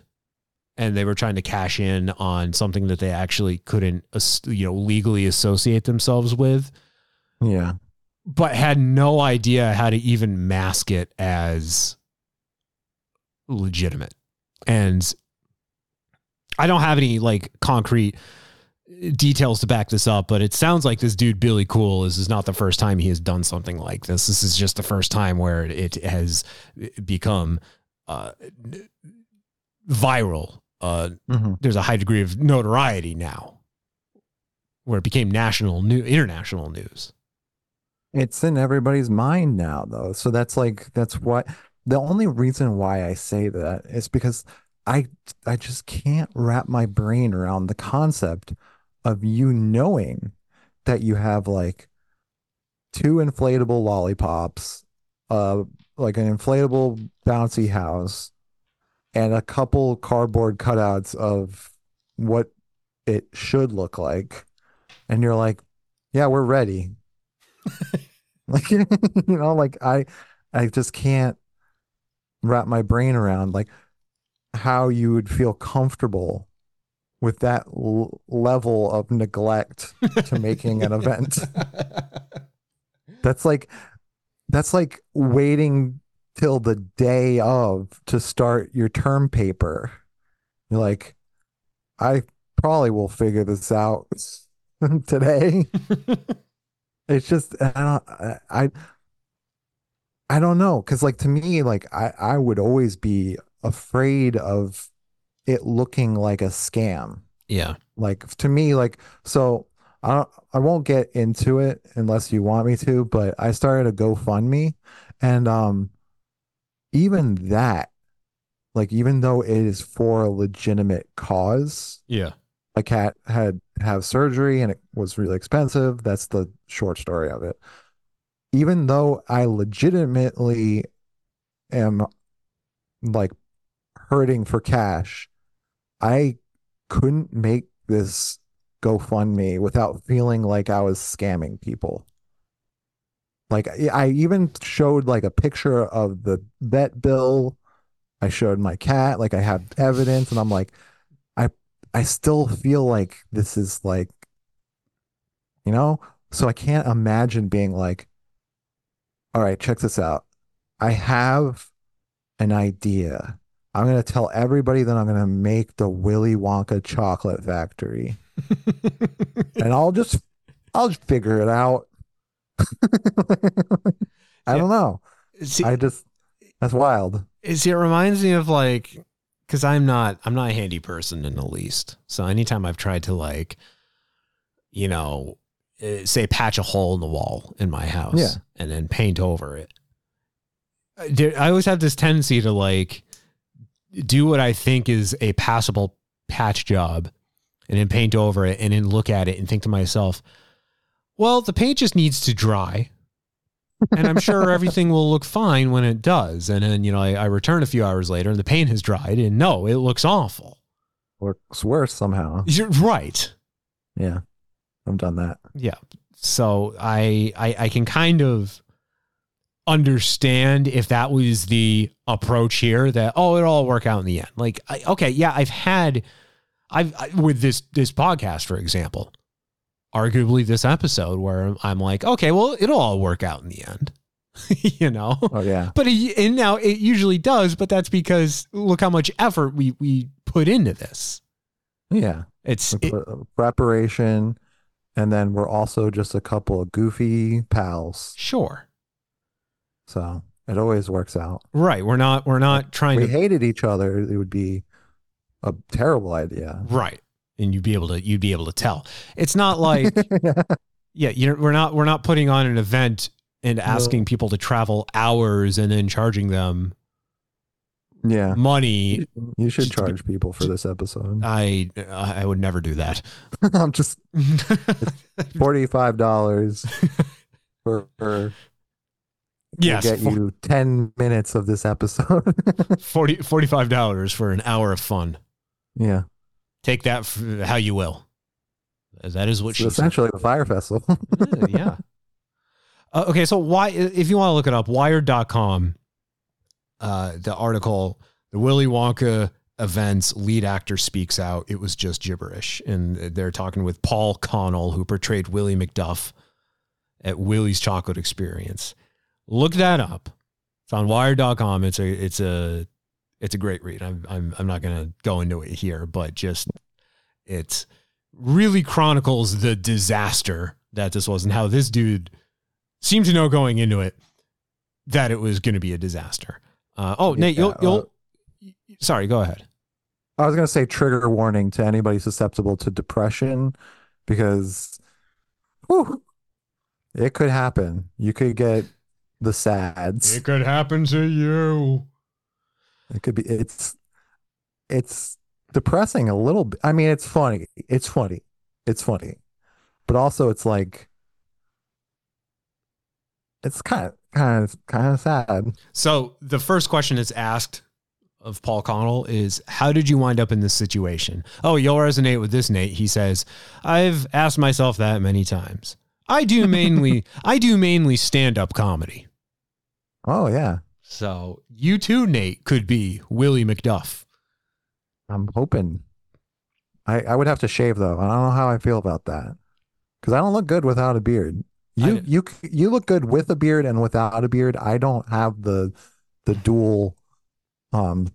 and they were trying to cash in on something that they actually couldn't you know legally associate themselves with Yeah. but had no idea how to even mask it as legitimate. And i don't have any like concrete details to back this up but it sounds like this dude billy coull is, is not the first time he has done something like this. This is just the first time where it has become uh, viral. Uh, Mhm. there's a high degree of notoriety now where it became national new international news. It's in everybody's mind now, though. So that's like that's why the only reason why I say that is because I I just can't wrap my brain around the concept of you knowing that you have like two inflatable lollipops, uh, like an inflatable bouncy house, and a couple cardboard cutouts of what it should look like, and you're like, yeah, we're ready. like you know like i i just can't wrap my brain around like how you would feel comfortable with that l- level of neglect to making an event. That's like that's like waiting till the day of to start your term paper. You're like i probably will figure this out today. It's just I don't I I, don't know because like to me like I I would always be afraid of it looking like a scam. yeah Like to me like so I don't, I won't get into it unless you want me to, but I started a GoFundMe and um even that like even though it is for a legitimate cause yeah my cat had have surgery and it was really expensive. That's the short story of it. Even though I legitimately am like hurting for cash, I couldn't make this GoFundMe without feeling like I was scamming people. Like I even showed like a picture of the vet bill. I showed my cat, like I have evidence, and I'm like, I I still feel like this is like, you know, so I can't imagine being like, all right, check this out. I have an idea. I'm gonna tell everybody that I'm gonna make the Willy Wonka chocolate factory. and I'll just I'll just figure it out. I don't know. See, I just that's wild. See, it reminds me of like, because I'm not, I'm not a handy person in the least. So anytime I've tried to like, you know, say patch a hole in the wall in my house, Yeah. and then paint over it. uh, I always have this tendency to like do what I think is a passable patch job, and then paint over it, and then look at it and think to myself, well, the paint just needs to dry and I'm sure everything will look fine when it does. And then, you know, I, I return a few hours later and the paint has dried and no, it looks awful. Looks worse somehow. You're right. Yeah. I've done that. Yeah. So I, I, I can kind of understand if that was the approach here that, oh, it'll all work out in the end. Like, I, okay, yeah, I've had, I've, I, with this, this podcast, for example, arguably this episode where I'm like, okay, well, it'll all work out in the end, you know? Oh yeah. But it, and now it usually does, but that's because look how much effort we we put into this. Yeah. It's pre- preparation. And then we're also just a couple of goofy pals. Sure. So it always works out. Right. We're not we're not trying we to hated each other, it would be a terrible idea. right. And you'd be able to you'd be able to tell. It's not like yeah, you know, we're not we're not putting on an event and asking people to travel hours and then charging them Yeah. money. You should charge people for this episode. I I would never do that. I'm just forty-five dollars for, for Yes, get for- you ten minutes of this episode. 40 $45 for an hour of fun. yeah, Take that how you will. That is what it's she said. essentially a Fyre festival. yeah. Uh, okay, so why if you want to look it up, wired.com uh the article, the Willy Wonka events lead actor speaks out. It was just gibberish. And they're talking with Paul Connell, who portrayed Willie McDuff at Willie's Chocolate Experience. Look that up. It's on wired.com. It's a it's a it's a great read. I'm I'm I'm not gonna go into it here, but just it really chronicles the disaster that this was and how this dude seemed to know going into it that it was going to be a disaster. Uh, oh, Nate, you'll, you'll, sorry, go ahead. I was gonna say trigger warning to anybody susceptible to depression, because whew, it could happen. You could get the sads. It could happen to you. It could be. It's it's depressing a little bit. I mean, it's funny. It's funny. It's funny, but also it's like it's kind of kind of kind of sad. So the first question that's asked of Paul Connell is, "How did you wind up in this situation?" Oh, you'll resonate with this, Nate. He says, "I've asked myself that many times. I do mainly, I do mainly stand-up comedy. Oh yeah, So you too, Nate, could be Willie McDuff. I'm hoping. I I would have to shave though. I don't know how I feel about that because I don't look good without a beard. You you you look good with a beard and without a beard. I don't have the the dual. Um,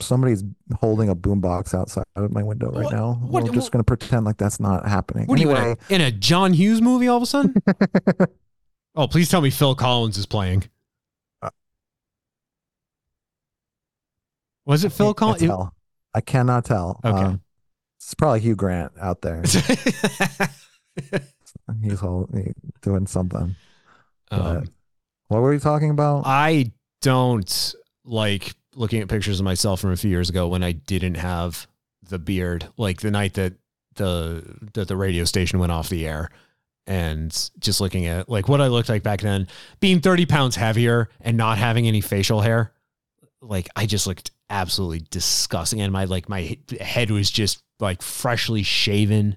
somebody's holding a boombox outside of my window right What- now. what- I'm just gonna pretend like that's not happening. What anyway, do you want? In a John Hughes movie all of a sudden? oh, please tell me Phil Collins is playing. Was it Phil Collins? tell. I cannot tell. Okay. Um, it's probably Hugh Grant out there. He's all, he- doing something. Um, what were we talking about? I don't like looking at pictures of myself from a few years ago when I didn't have the beard. Like the night that the that the radio station went off the air, and just looking at like what I looked like back then, being thirty pounds heavier and not having any facial hair, like I just looked absolutely disgusting, and my like my head was just like freshly shaven.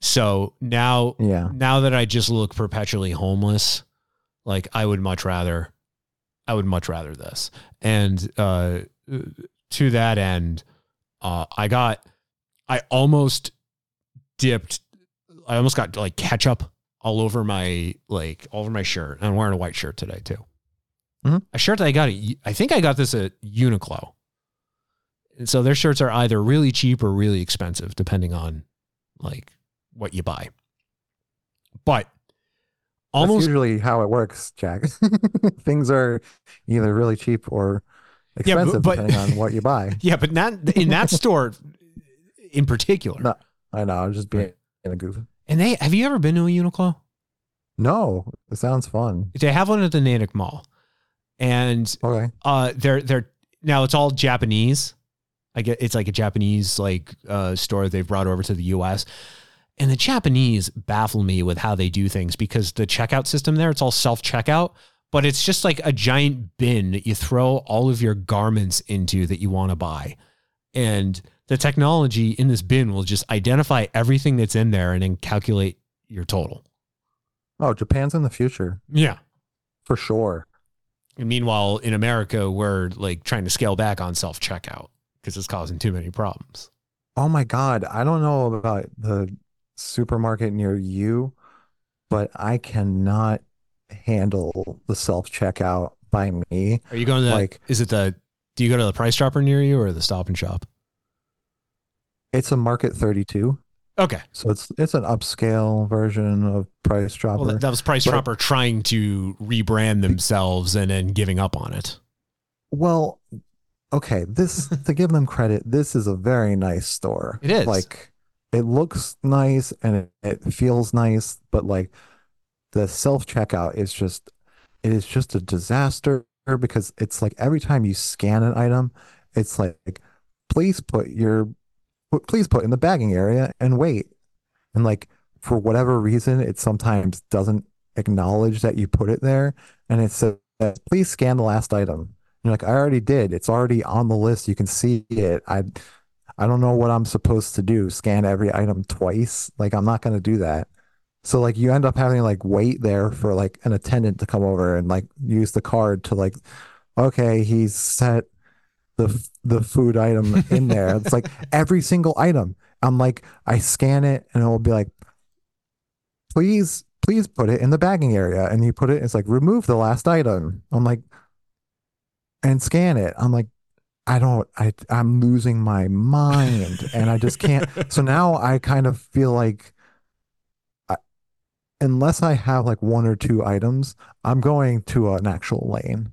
So now, Yeah. now that I just look perpetually homeless, like I would much rather, I would much rather this. And uh, to that end, uh, I got, I almost dipped, I almost got like ketchup all over my like all over my shirt. I'm wearing a white shirt today too. Mhm. A shirt that I got at, I think I got this at Uniqlo. And so their shirts are either really cheap or really expensive, depending on like what you buy. But That's almost usually how it works, Jack. Things are either really cheap or Yeah, but- expensive depending on what you buy. yeah, but not in that store in particular. No, I know. I'm just being in a goof. And they have you ever been to a Uniqlo? No, it sounds fun. They have one at the Natick Mall, and Okay. uh, they're they're now it's all Japanese. I get it's like a Japanese like uh, store they've brought over to the U.S. And the Japanese baffle me with how they do things because the checkout system there it's all self checkout, but it's just like a giant bin that you throw all of your garments into that you want to buy, and the technology in this bin will just identify everything that's in there and then calculate your total. Oh, Japan's in the future Yeah. for sure. And meanwhile, in America, we're like trying to scale back on self checkout because it's causing too many problems. Oh my God. I don't know about the supermarket near you, but I cannot handle the self checkout by me. Are you going to like Is it the? Do you go to the Price Chopper near you or the Stop and Shop? it's a Market 32. Okay. So it's it's an upscale version of Price Chopper. Well, that, was Price But- Dropper trying to rebrand themselves and then giving up on it. Well, okay, this to give them credit, this is a very nice store. It is. Like it looks nice and it, it feels nice, but like the self checkout is just it is just a disaster because it's like every time you scan an item, it's like please put your please put in the bagging area and wait. And like for whatever reason, it sometimes doesn't acknowledge that you put it there and it says please scan the last item. And You're like, I already did. It's already on the list. You can see it. I I don't know what I'm supposed to do. Scan every item twice. Like I'm not gonna do that. So like you end up having to like wait there for like an attendant to come over and like use the card to like, okay, he's set the the food item in there. It's like every single item. I'm like, I scan it and it will be like, please, please put it in the bagging area. And you put it, it's like remove the last item. I'm like, and scan it. I'm like, I don't, I, I'm losing my mind and I just can't. so now I kind of feel like, I, unless I have like one or two items, I'm going to an actual lane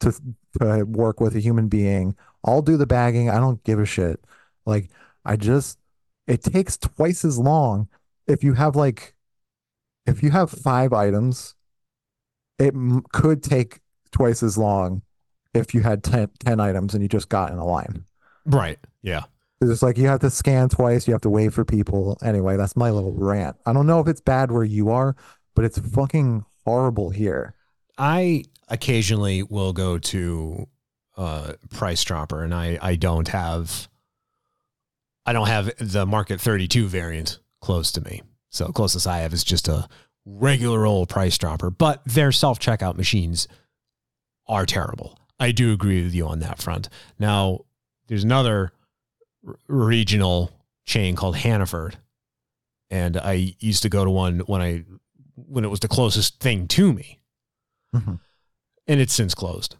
to, to work with a human being. I'll do the bagging. I don't give a shit. Like, I just, it takes twice as long if you have like, if you have five items, it m- could take twice as long if you had 10, 10 items and you just got in a line. Right. Yeah. It's like you have to scan twice, you have to wait for people. Anyway, that's my little rant. I don't know if it's bad where you are, but it's fucking horrible here. I occasionally will go to uh, Price Chopper, and I I don't have I don't have the Market 32 variant close to me. So closest I have is just a regular old Price Chopper, but their self checkout machines are terrible. I do agree with you on that front. Now, there's another r- regional chain called Hannaford, and I used to go to one when I when it was the closest thing to me Mhm. and it's since closed.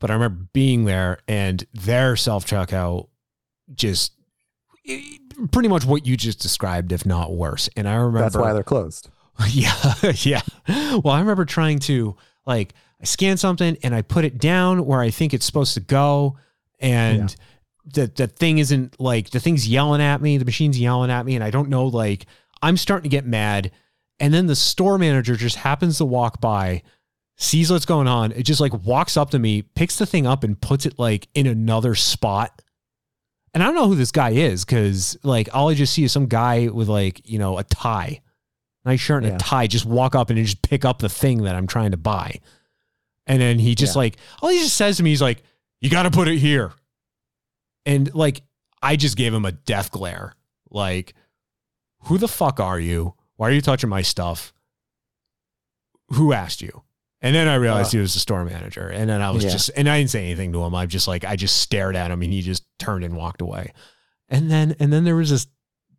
But I remember being there and their self checkout just pretty much what you just described, if not worse. And I remember That's why they're closed. yeah, yeah. Well, I remember trying to like I scan something and I put it down where I think it's supposed to go, and the the thing isn't like the thing's yelling at me, the machine's yelling at me, and I don't know. Like I'm starting to get mad, and then the store manager just happens to walk by, sees what's going on. It just like walks up to me, picks the thing up, and puts it like in another spot. And I don't know who this guy is because like all I just see is some guy with like you know a tie nice shirt and Yeah. a tie, just walk up and just pick up the thing that I'm trying to buy. And then he just Yeah. like, all he just says to me, he's like, you got to put it here. And like, I just gave him a death glare. Like, Who the fuck are you? Why are you touching my stuff? Who asked you? And then I realized Uh. he was the store manager. And then I was Yeah. just, and I didn't say anything to him. I just like, I just stared at him and he just turned and walked away. And then, and then there was this,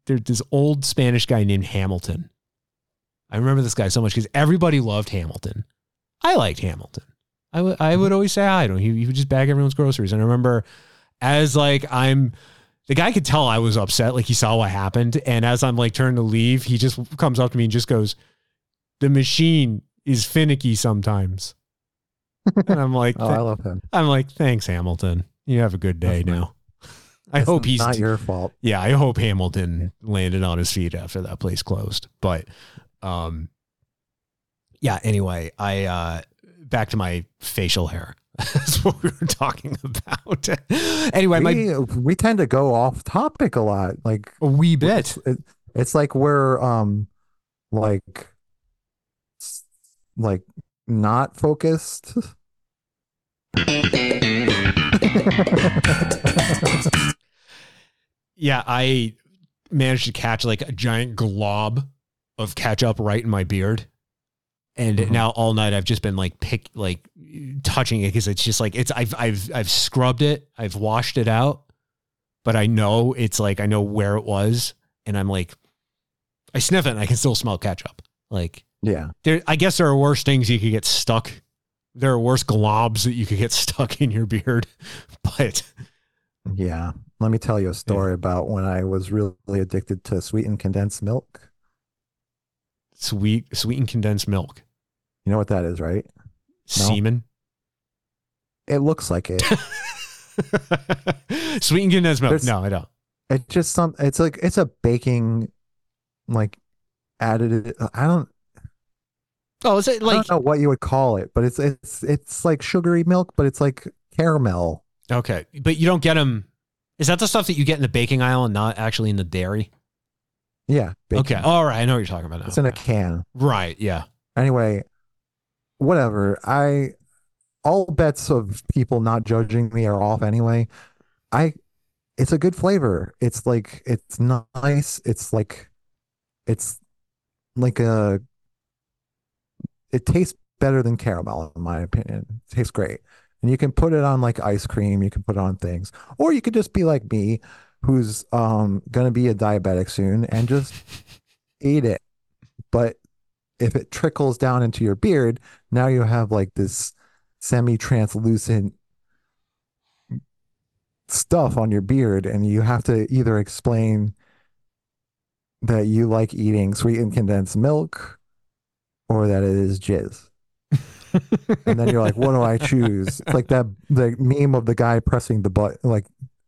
there's this old Spanish guy named Hamilton. I remember this guy so much because everybody loved Hamilton. I liked Hamilton. I would I would always say hi to him. He, he would just bag everyone's groceries. And I remember as like I'm the guy could tell I was upset, like he saw what happened. And as I'm like turning to leave, he just comes up to me and just goes, The machine is finicky sometimes. And I'm like, Oh, I love him. I'm like, thanks, Hamilton. You have a good day now. I hope he's not your fault. yeah, I hope Hamilton landed on his feet after that place closed. But um yeah, anyway, I uh back to my facial hair. That's what we were talking about. anyway, my we, we tend to go off topic a lot, like a wee bit. It's, it, it's like we're um like like not focused. yeah, I managed to catch like a giant glob of ketchup right in my beard. And Mm-hmm. now all night I've just been like pick like touching it because it's just like it's I've I've I've scrubbed it, I've washed it out, but I know it's like I know where it was, and I'm like I sniff it and I can still smell ketchup. Like Yeah. there I guess there are worse things you could get stuck. There are worse globs that you could get stuck in your beard. But Yeah. Let me tell you a story about when I was really addicted to sweetened condensed milk. sweet sweetened condensed milk. You know what that is, right? No? Semen. It looks like it. Sweetened condensed milk. There's- no, I don't. It's just some. It's like it's a baking, like added. I don't. Oh, is it like? I don't know what you would call it, but it's it's it's like sugary milk, but it's like caramel. Okay, but you don't get them. Is that the stuff that you get in the baking aisle and not actually in the dairy? Yeah. Okay, all right, I know what you're talking about now. It's in a can. right, yeah. Anyway, whatever. I all bets of people not judging me are off anyway. I it's a good flavor. It's like it's nice. It's like it's like a it tastes better than caramel in my opinion. It tastes great. And you can put it on like ice cream, you can put it on things. Or you could just be like me who's um going to be a diabetic soon and just eat it. But if it trickles down into your beard, now you have like this semi-translucent stuff on your beard and you have to either explain that you like eating sweetened condensed milk or that it is jizz. and then you're like, what do I choose? It's like that the meme of the guy pressing the button, like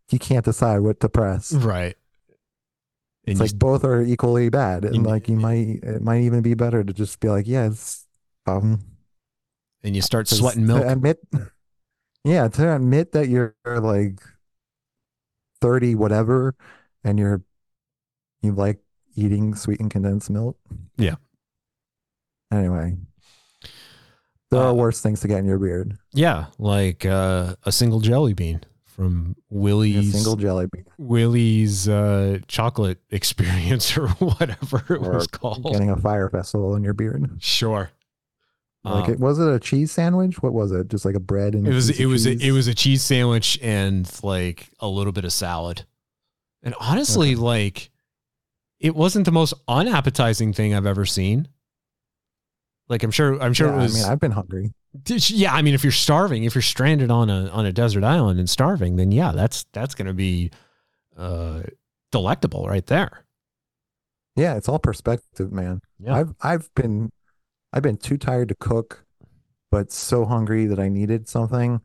he can't decide what to press. Right. It's like both are equally bad, and like you might it might even be better to just be like, yeah, it's um, And you start sweating to milk. Admit, yeah, to admit that you're like thirty whatever, and you're you like eating sweetened condensed milk. Yeah. Anyway, there Uh, are worse things to get in your beard. Yeah, like uh, a single jelly bean from A Willie's single jelly bean. Willie's uh, chocolate experience or whatever it Or was called. Getting a Fyre festival in your beard. Sure. Like Um, it was it a cheese sandwich? What was it? Just like a bread and It was it was a, it was a cheese sandwich and like a little bit of salad. And honestly, like it wasn't the most unappetizing thing I've ever seen. Like I'm sure I'm sure Yeah, it was I mean, I've been hungry. yeah, I mean if you're starving, if you're stranded on a on a desert island and starving, then yeah, that's that's going to be uh delectable right there. Yeah, it's all perspective, man. Yeah. I've I've been I've been too tired to cook, but so hungry that I needed something,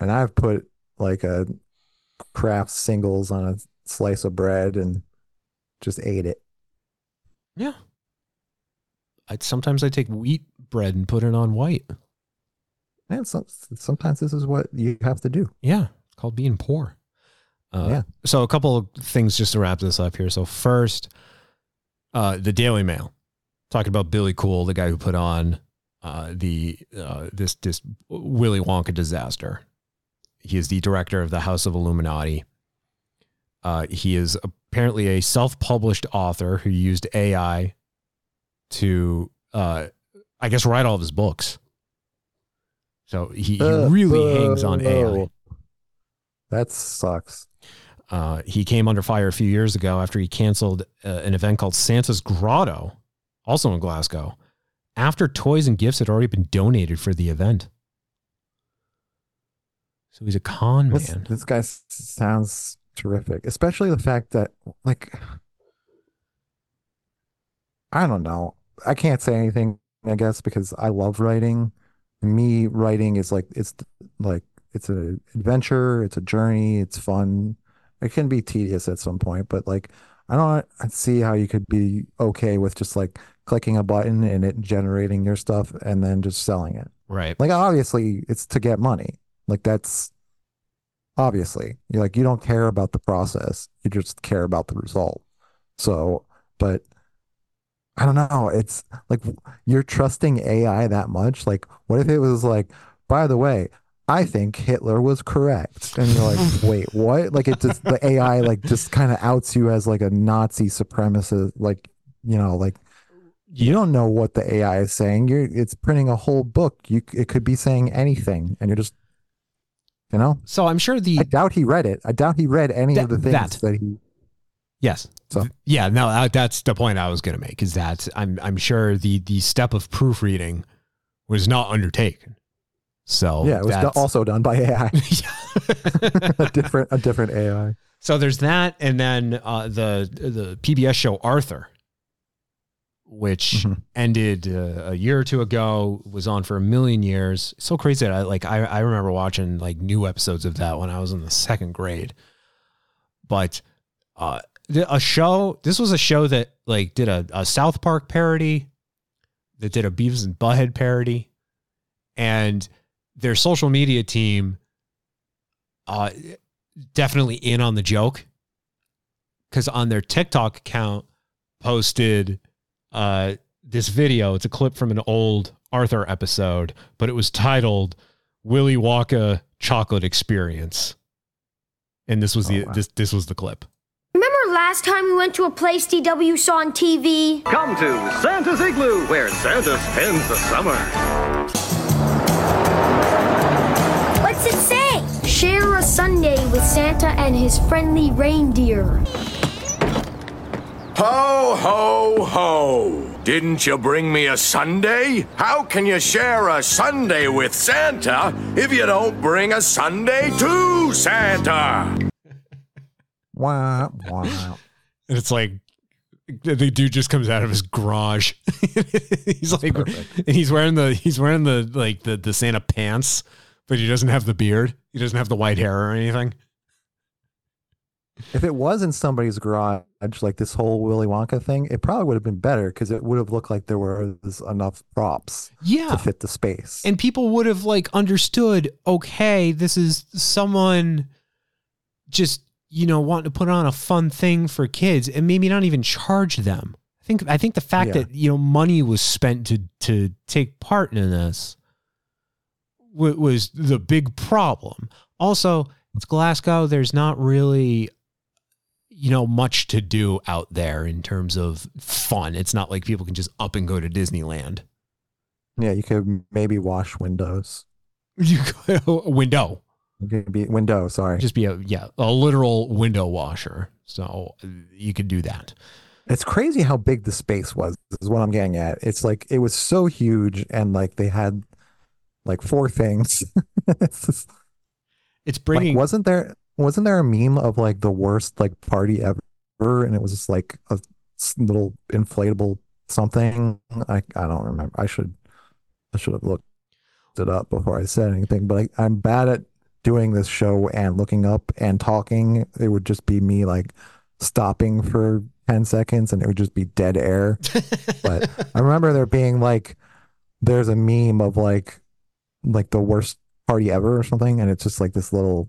and I've put like a Kraft singles on a slice of bread and just ate it. Yeah. I sometimes I take wheat bread and put it on white. And so, sometimes this is what you have to do. Yeah, it's called being poor. Uh, Yeah. So a couple of things just to wrap this up here. So first, uh, the Daily Mail talking about Billy Coull, the guy who put on uh, the uh, this this Willy Wonka disaster. He is the director of the House of Illuminati. Uh, he is apparently a self-published author who used AI to, uh, I guess, write all of his books. So he, he Uh, really hangs on AI. That sucks. Uh, he came under fire a few years ago after he canceled uh, an event called Santa's Grotto, also in Glasgow, after toys and gifts had already been donated for the event. So he's a con This, man. this guy sounds terrific, especially the fact that, like, I don't know. I can't say anything, I guess, because I love writing. Me writing is like, it's like, it's an adventure, it's a journey, it's fun. It can be tedious at some point, but like, I don't see how you could be okay with just like clicking a button and it generating your stuff and then just selling it. Right. Like, obviously, it's to get money. Like, that's obviously you're like you don't care about the process you just care about the result so but i don't know. It's like you're trusting ai that much? Like what if it was like by the way i think hitler was correct. And you're like wait what? Like it just the ai like just kind of outs you as like a nazi supremacist like you know like you don't know what the ai is saying. You're it's printing a whole book. You it could be saying anything. And you're just you know? So I'm sure the I doubt he read it. I doubt he read any of the things that. that, he. Yes. So Yeah, no, that's the point I was going to make. Is that I'm I'm sure the the step of proofreading was not undertaken. So yeah, it was do- also done by AI. a different, a different AI. So there's that, and then uh, the the PBS show Arthur, which ended uh, a year or two ago, was on for a million years. So crazy I like I, I remember watching like new episodes of that when I was in the second grade. But uh, a show. This was a show that like did a, a South Park parody, that did a Beavis and Butthead parody, and their social media team uh definitely in on the joke because on their TikTok account posted uh this video. It's a clip from an old Arthur episode, but it was titled Willy Wonka Chocolate Experience. And this was the this this was the clip. Remember last time we went to a place DW saw on TV? Come to Santa's Igloo, where Santa spends the summer. What's it say? Share a Sunday with Santa and his friendly reindeer. Ho, ho, ho! Didn't you bring me a Sunday? How can you share a Sunday with Santa if you don't bring a Sunday to Santa? Wow, wow. And it's like the the dude just comes out of his garage. he's like and he's wearing the he's wearing the like the the Santa pants, but he doesn't have the beard. He doesn't have the white hair or anything. If it was in somebody's garage, like this whole Willy Wonka thing, it probably would have been better because it would have looked like there was enough props Yeah. to fit the space. and people would have like understood okay this is someone just you know wanting to put on a fun thing for kids and maybe not even charge them. I think i think the fact Yeah. that you know money was spent to to take part in this wa- was the big problem. Also it's glasgow there's not really you know much to do out there in terms of fun. It's not like people can just up and go to disneyland. Yeah, you could maybe wash windows. you could uh, window Could be window. Sorry, just be a yeah a literal window washer so you could do that It's crazy how big the space was, is what I'm getting at. It's like it was so huge and like they had like four things. it's just, it's like, bringing wasn't there wasn't there a meme of like the worst like party ever and it was just like a little inflatable something. I I don't remember. I should I should have looked it up before I said anything, but I, I'm bad at doing this show and looking up and talking. It would just be me like stopping for 10 seconds and it would just be dead air. but I remember there being like there's a meme of like like the worst party ever or something and it's just like this little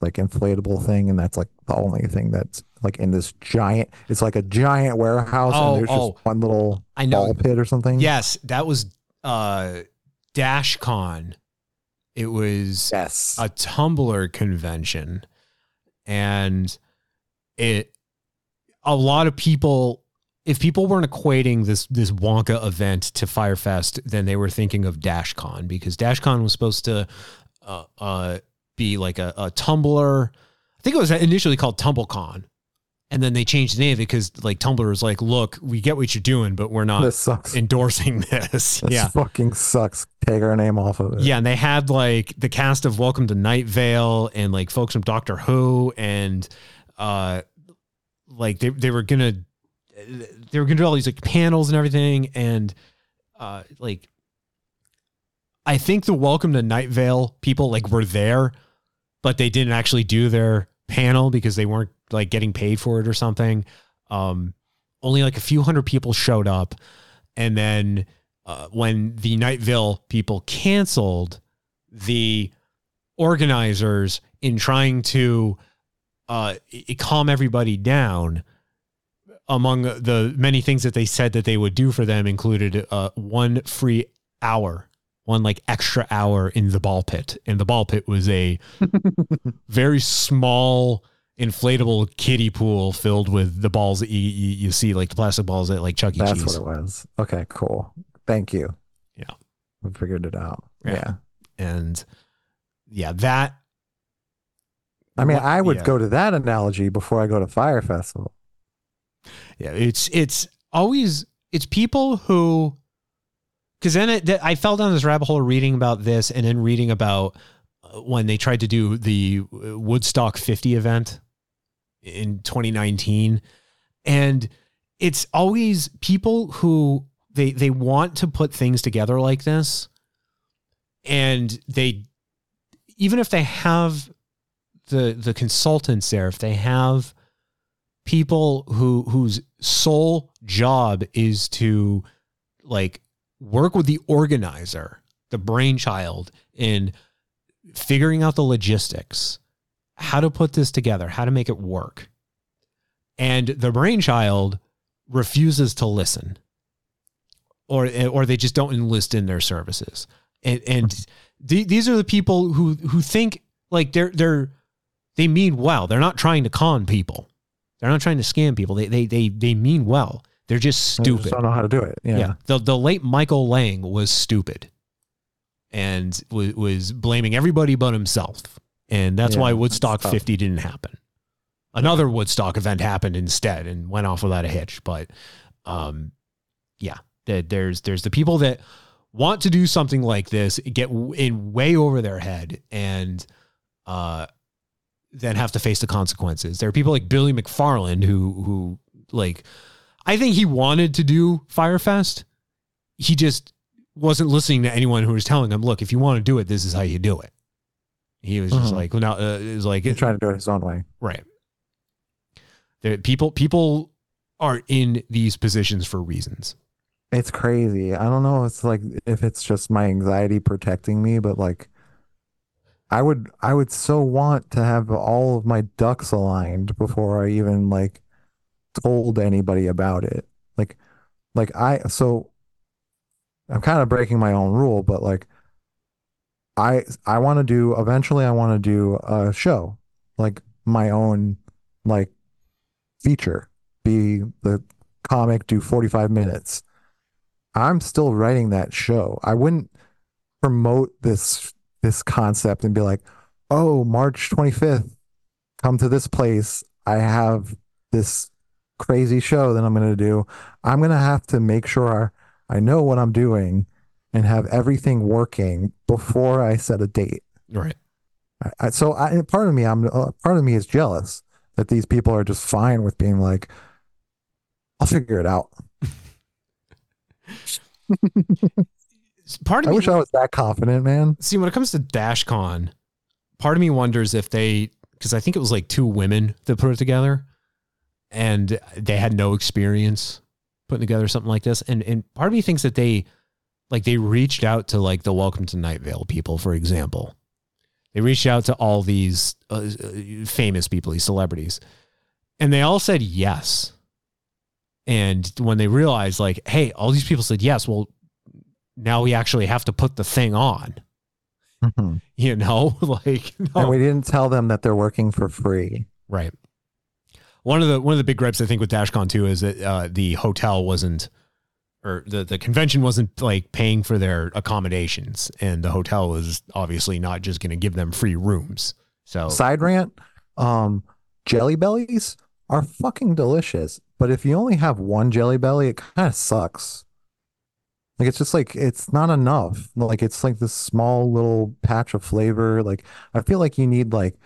like inflatable thing and that's like the only thing that's like in this giant it's like a giant warehouse Oh, and there's oh. just one little I know. ball pit or something. yes that was uh dashcon it was yes a tumblr convention and it a lot of people if people weren't equating this this Wonka event to Fyre Fest, then they were thinking of DashCon because DashCon was supposed to uh, uh, be like a, a Tumblr. I think it was initially called TumblrCon, and then they changed the name because like Tumblr was like, "Look, we get what you're doing, but we're not This endorsing this." This yeah, fucking sucks. Take our name off of it. yeah, and they had like the cast of Welcome to Night Vale and like folks from Doctor Who and uh like they they were gonna they were gonna do all these like panels and everything and uh like I think the Welcome to Night Vale people like were there, but they didn't actually do their panel because they weren't like getting paid for it or something. Um only like a few hundred people showed up and then uh, when the Night Vale people canceled, the organizers, in trying to uh, calm everybody down, among the many things that they said that they would do for them included uh, one free hour, one like extra hour in the ball pit. And the ball pit was a very small inflatable kiddie pool filled with the balls that you, you, you see, like the plastic balls that like Chuck E. That's Cheese. what it was. Okay, cool. Thank you. Yeah. We figured it out. Yeah. And yeah, that I mean, I would yeah. go to that analogy before I go to Fyre Festival. Yeah, it's it's always it's people who because then it, I fell down this rabbit hole reading about this and then reading about uh, when they tried to do the uh, Woodstock 50 event in 2019 and it's always people who they they want to put things together like this and they even if they have the the consultants there if they have people who whose sole job is to like work with the organizer, the brainchild in figuring out the logistics, how to put this together, how to make it work. And the brainchild refuses to listen. Or or they just don't enlist in their services. And and the, these are the people who who think like they're they're they mean well. They're not trying to con people. They're not trying to scam people. They they they they mean well. They're just They stupid. just don't know how to do it. Yeah. The the late Michael Lang was stupid, and was was blaming everybody but himself, and that's Yeah, why Woodstock tough. 50 didn't happen. Another Woodstock event happened instead and went off without a hitch. But, um, yeah, there- there's there's the people that want to do something like this, get in way over their head, and uh, then have to face the consequences. There are people like Billy McFarland who who like I think he wanted to do Fyre Fest. He just wasn't listening to anyone who was telling him, "Look, if you want to do it, this is how you do it." He was just Mhm. like, "Well, now uh, it was like He's trying to do it his own way. right." There, people people are in these positions for reasons. It's crazy. I don't know. It's like if it's just my anxiety protecting me, but like I would I would so want to have all of my ducks aligned before I even like told anybody about it. Like like I so I'm kind of breaking my own rule, but like I I want to do eventually I want to do a show, like my own like feature, be the comic, do 45 minutes. I'm still writing that show. I wouldn't promote this this concept and be like, "Oh, March 25th, come to this place. I have this crazy show that I'm going to do." I'm going to have to make sure I know what I'm doing and have everything working before I set a date. Right. I, I, so I, part of me, I'm uh, part of me is jealous that these people are just fine with being like, "I'll figure it out." Part of I me, wish I was that confident, man. See, when it comes to DashCon, part of me wonders if they, because I think it was like two women that put it together, and they had no experience putting together something like this, and and part of me thinks that they, like, they reached out to like the Welcome to Night Vale people, for example. They reached out to all these uh, uh, famous people, these celebrities, and they all said yes. And when they realized, like, hey, all these people said yes, well, now we actually have to put the thing on. You know, like no. And we didn't tell them that they're working for free. Right. One of the one of the big gripes I think with DashCon too is that uh, the hotel wasn't or the the convention wasn't like paying for their accommodations, and the hotel was obviously not just going to give them free rooms. So Side rant, um, jelly bellies are fucking delicious, but if you only have one jelly belly, it kind of sucks. Like it's just like it's not enough. Like it's like this small little patch of flavor. Like I feel like you need like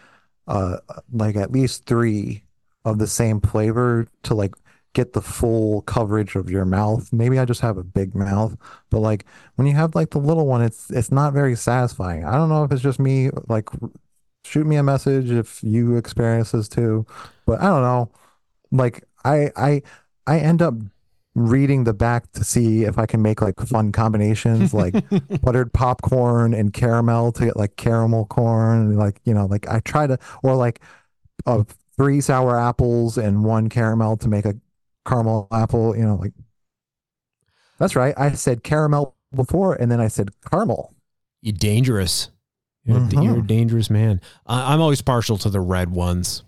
uh like at least three of the same flavor to like get the full coverage of your mouth. Maybe I just have a big mouth, but like when you have like the little one, it's it's not very satisfying. I don't know if it's just me. Like, shoot me a message if you experience this too, but I don't know. Like I I I end up reading the back to see if I can make like fun combinations like buttered popcorn and caramel to get like caramel corn like you know like I try to or like uh, three sour apples and one caramel to make a caramel apple you know like that's right I said caramel before and then I said caramel you dangerous. You're, a- you're a mm-hmm. dangerous man. I, I'm always partial to the red ones.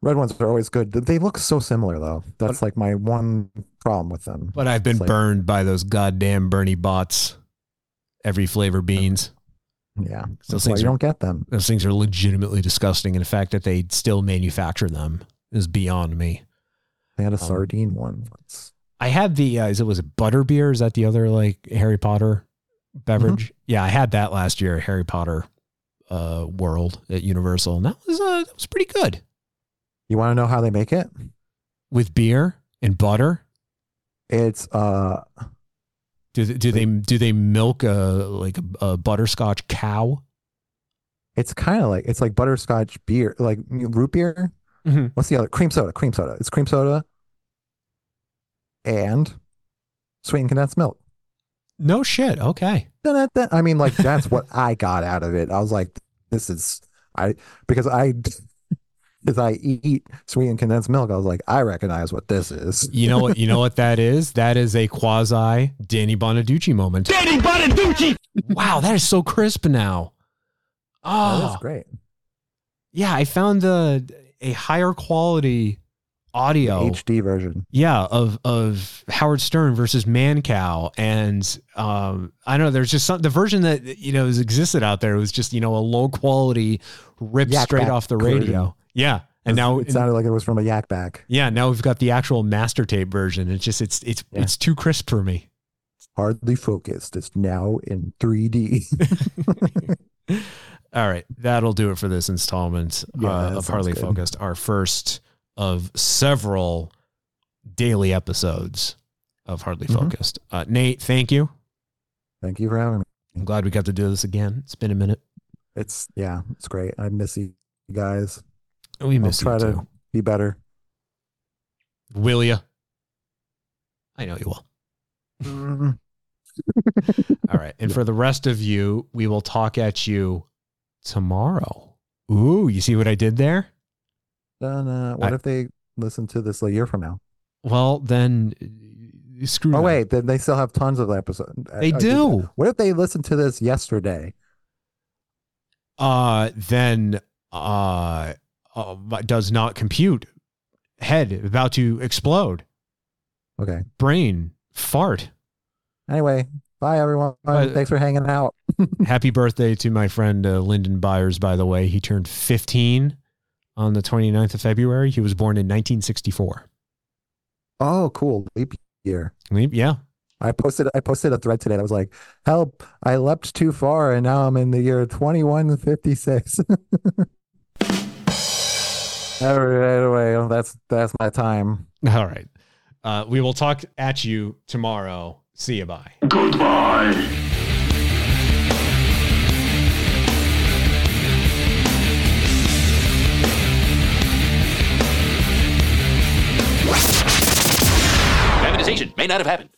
red ones are always good they look so similar though that's like my one problem with them But I've been It's like- burned by those goddamn Bertie Bott's. Every flavor beans. Yeah Those why things you are- don't get them Those things are legitimately disgusting, and the fact that they still manufacture them is beyond me. they Um, had a sardine one once I had the uh, is it was it butter beer? Is that the other like Harry Potter beverage? Mm-hmm. Yeah, I had that last year, Harry Potter uh, World at Universal, and that was uh, that was pretty good you want to know how they make it with beer and butter. it's uh Do they, do they do they milk a like a, a butterscotch cow? It's kind of like it's like butterscotch beer, like root beer. Mhm. What's the other? Cream soda. Cream soda. It's cream soda and sweetened condensed milk. No shit. Okay. Da-da-da. I mean, like that's what I got out of it. I was like, this is I because I because I eat sweetened condensed milk. I was like, I recognize what this is. You know what? You know what that is? That is a quasi Danny Bonaduce moment. Danny Bonaduce! Wow, that is so crisp now. Oh, That's great. yeah. I found the a higher quality audio HD version. Yeah, of of Howard Stern versus Mancow, and um, I don't know. There's just some the version that you know has existed out there was just you know a low quality rip Yak straight off the version. Yeah, and now it sounded like it was from a yak back. yeah, now we've got the actual master tape version. It's just it's it's Yeah. it's too crisp for me. Hardly focused. It's now in 3D. All right, that'll do it for this installment Yeah, uh, of Hardly good. Focused. Our first of several daily episodes of Hardly Mhm. Focused. Uh, Nate, thank you. Thank you for having me. I'm glad we got to do this again. It's been a minute. It's yeah, it's great. I miss you guys. We miss I'll you try too. to be better. Will you? I know you will. Mm, All right. And for the rest of you, we will talk at you tomorrow. Ooh, you see what I did there? Then uh, what I- if they listen to this a year from now? Well, then uh, screw Oh wait, then they still have tons of episodes. They do. What if they listened to this yesterday? Uh, then uh, uh, does not compute. Head about to explode. Okay. Brain fart. Anyway, bye everyone. Bye. Thanks for hanging out. Happy birthday to my friend uh, Lyndon Byers, by the way. He turned 15 on the 29th of February. He was born in 1964. Oh, cool. Leap year. Leap- Yeah. I posted I posted a thread today that was like, "Help! I leapt too far, and now I'm in the year 2156." anyway, that's that's my time. All right. Uh, we will talk at you tomorrow. See you. Bye. Goodbye. Privatization may not have happened.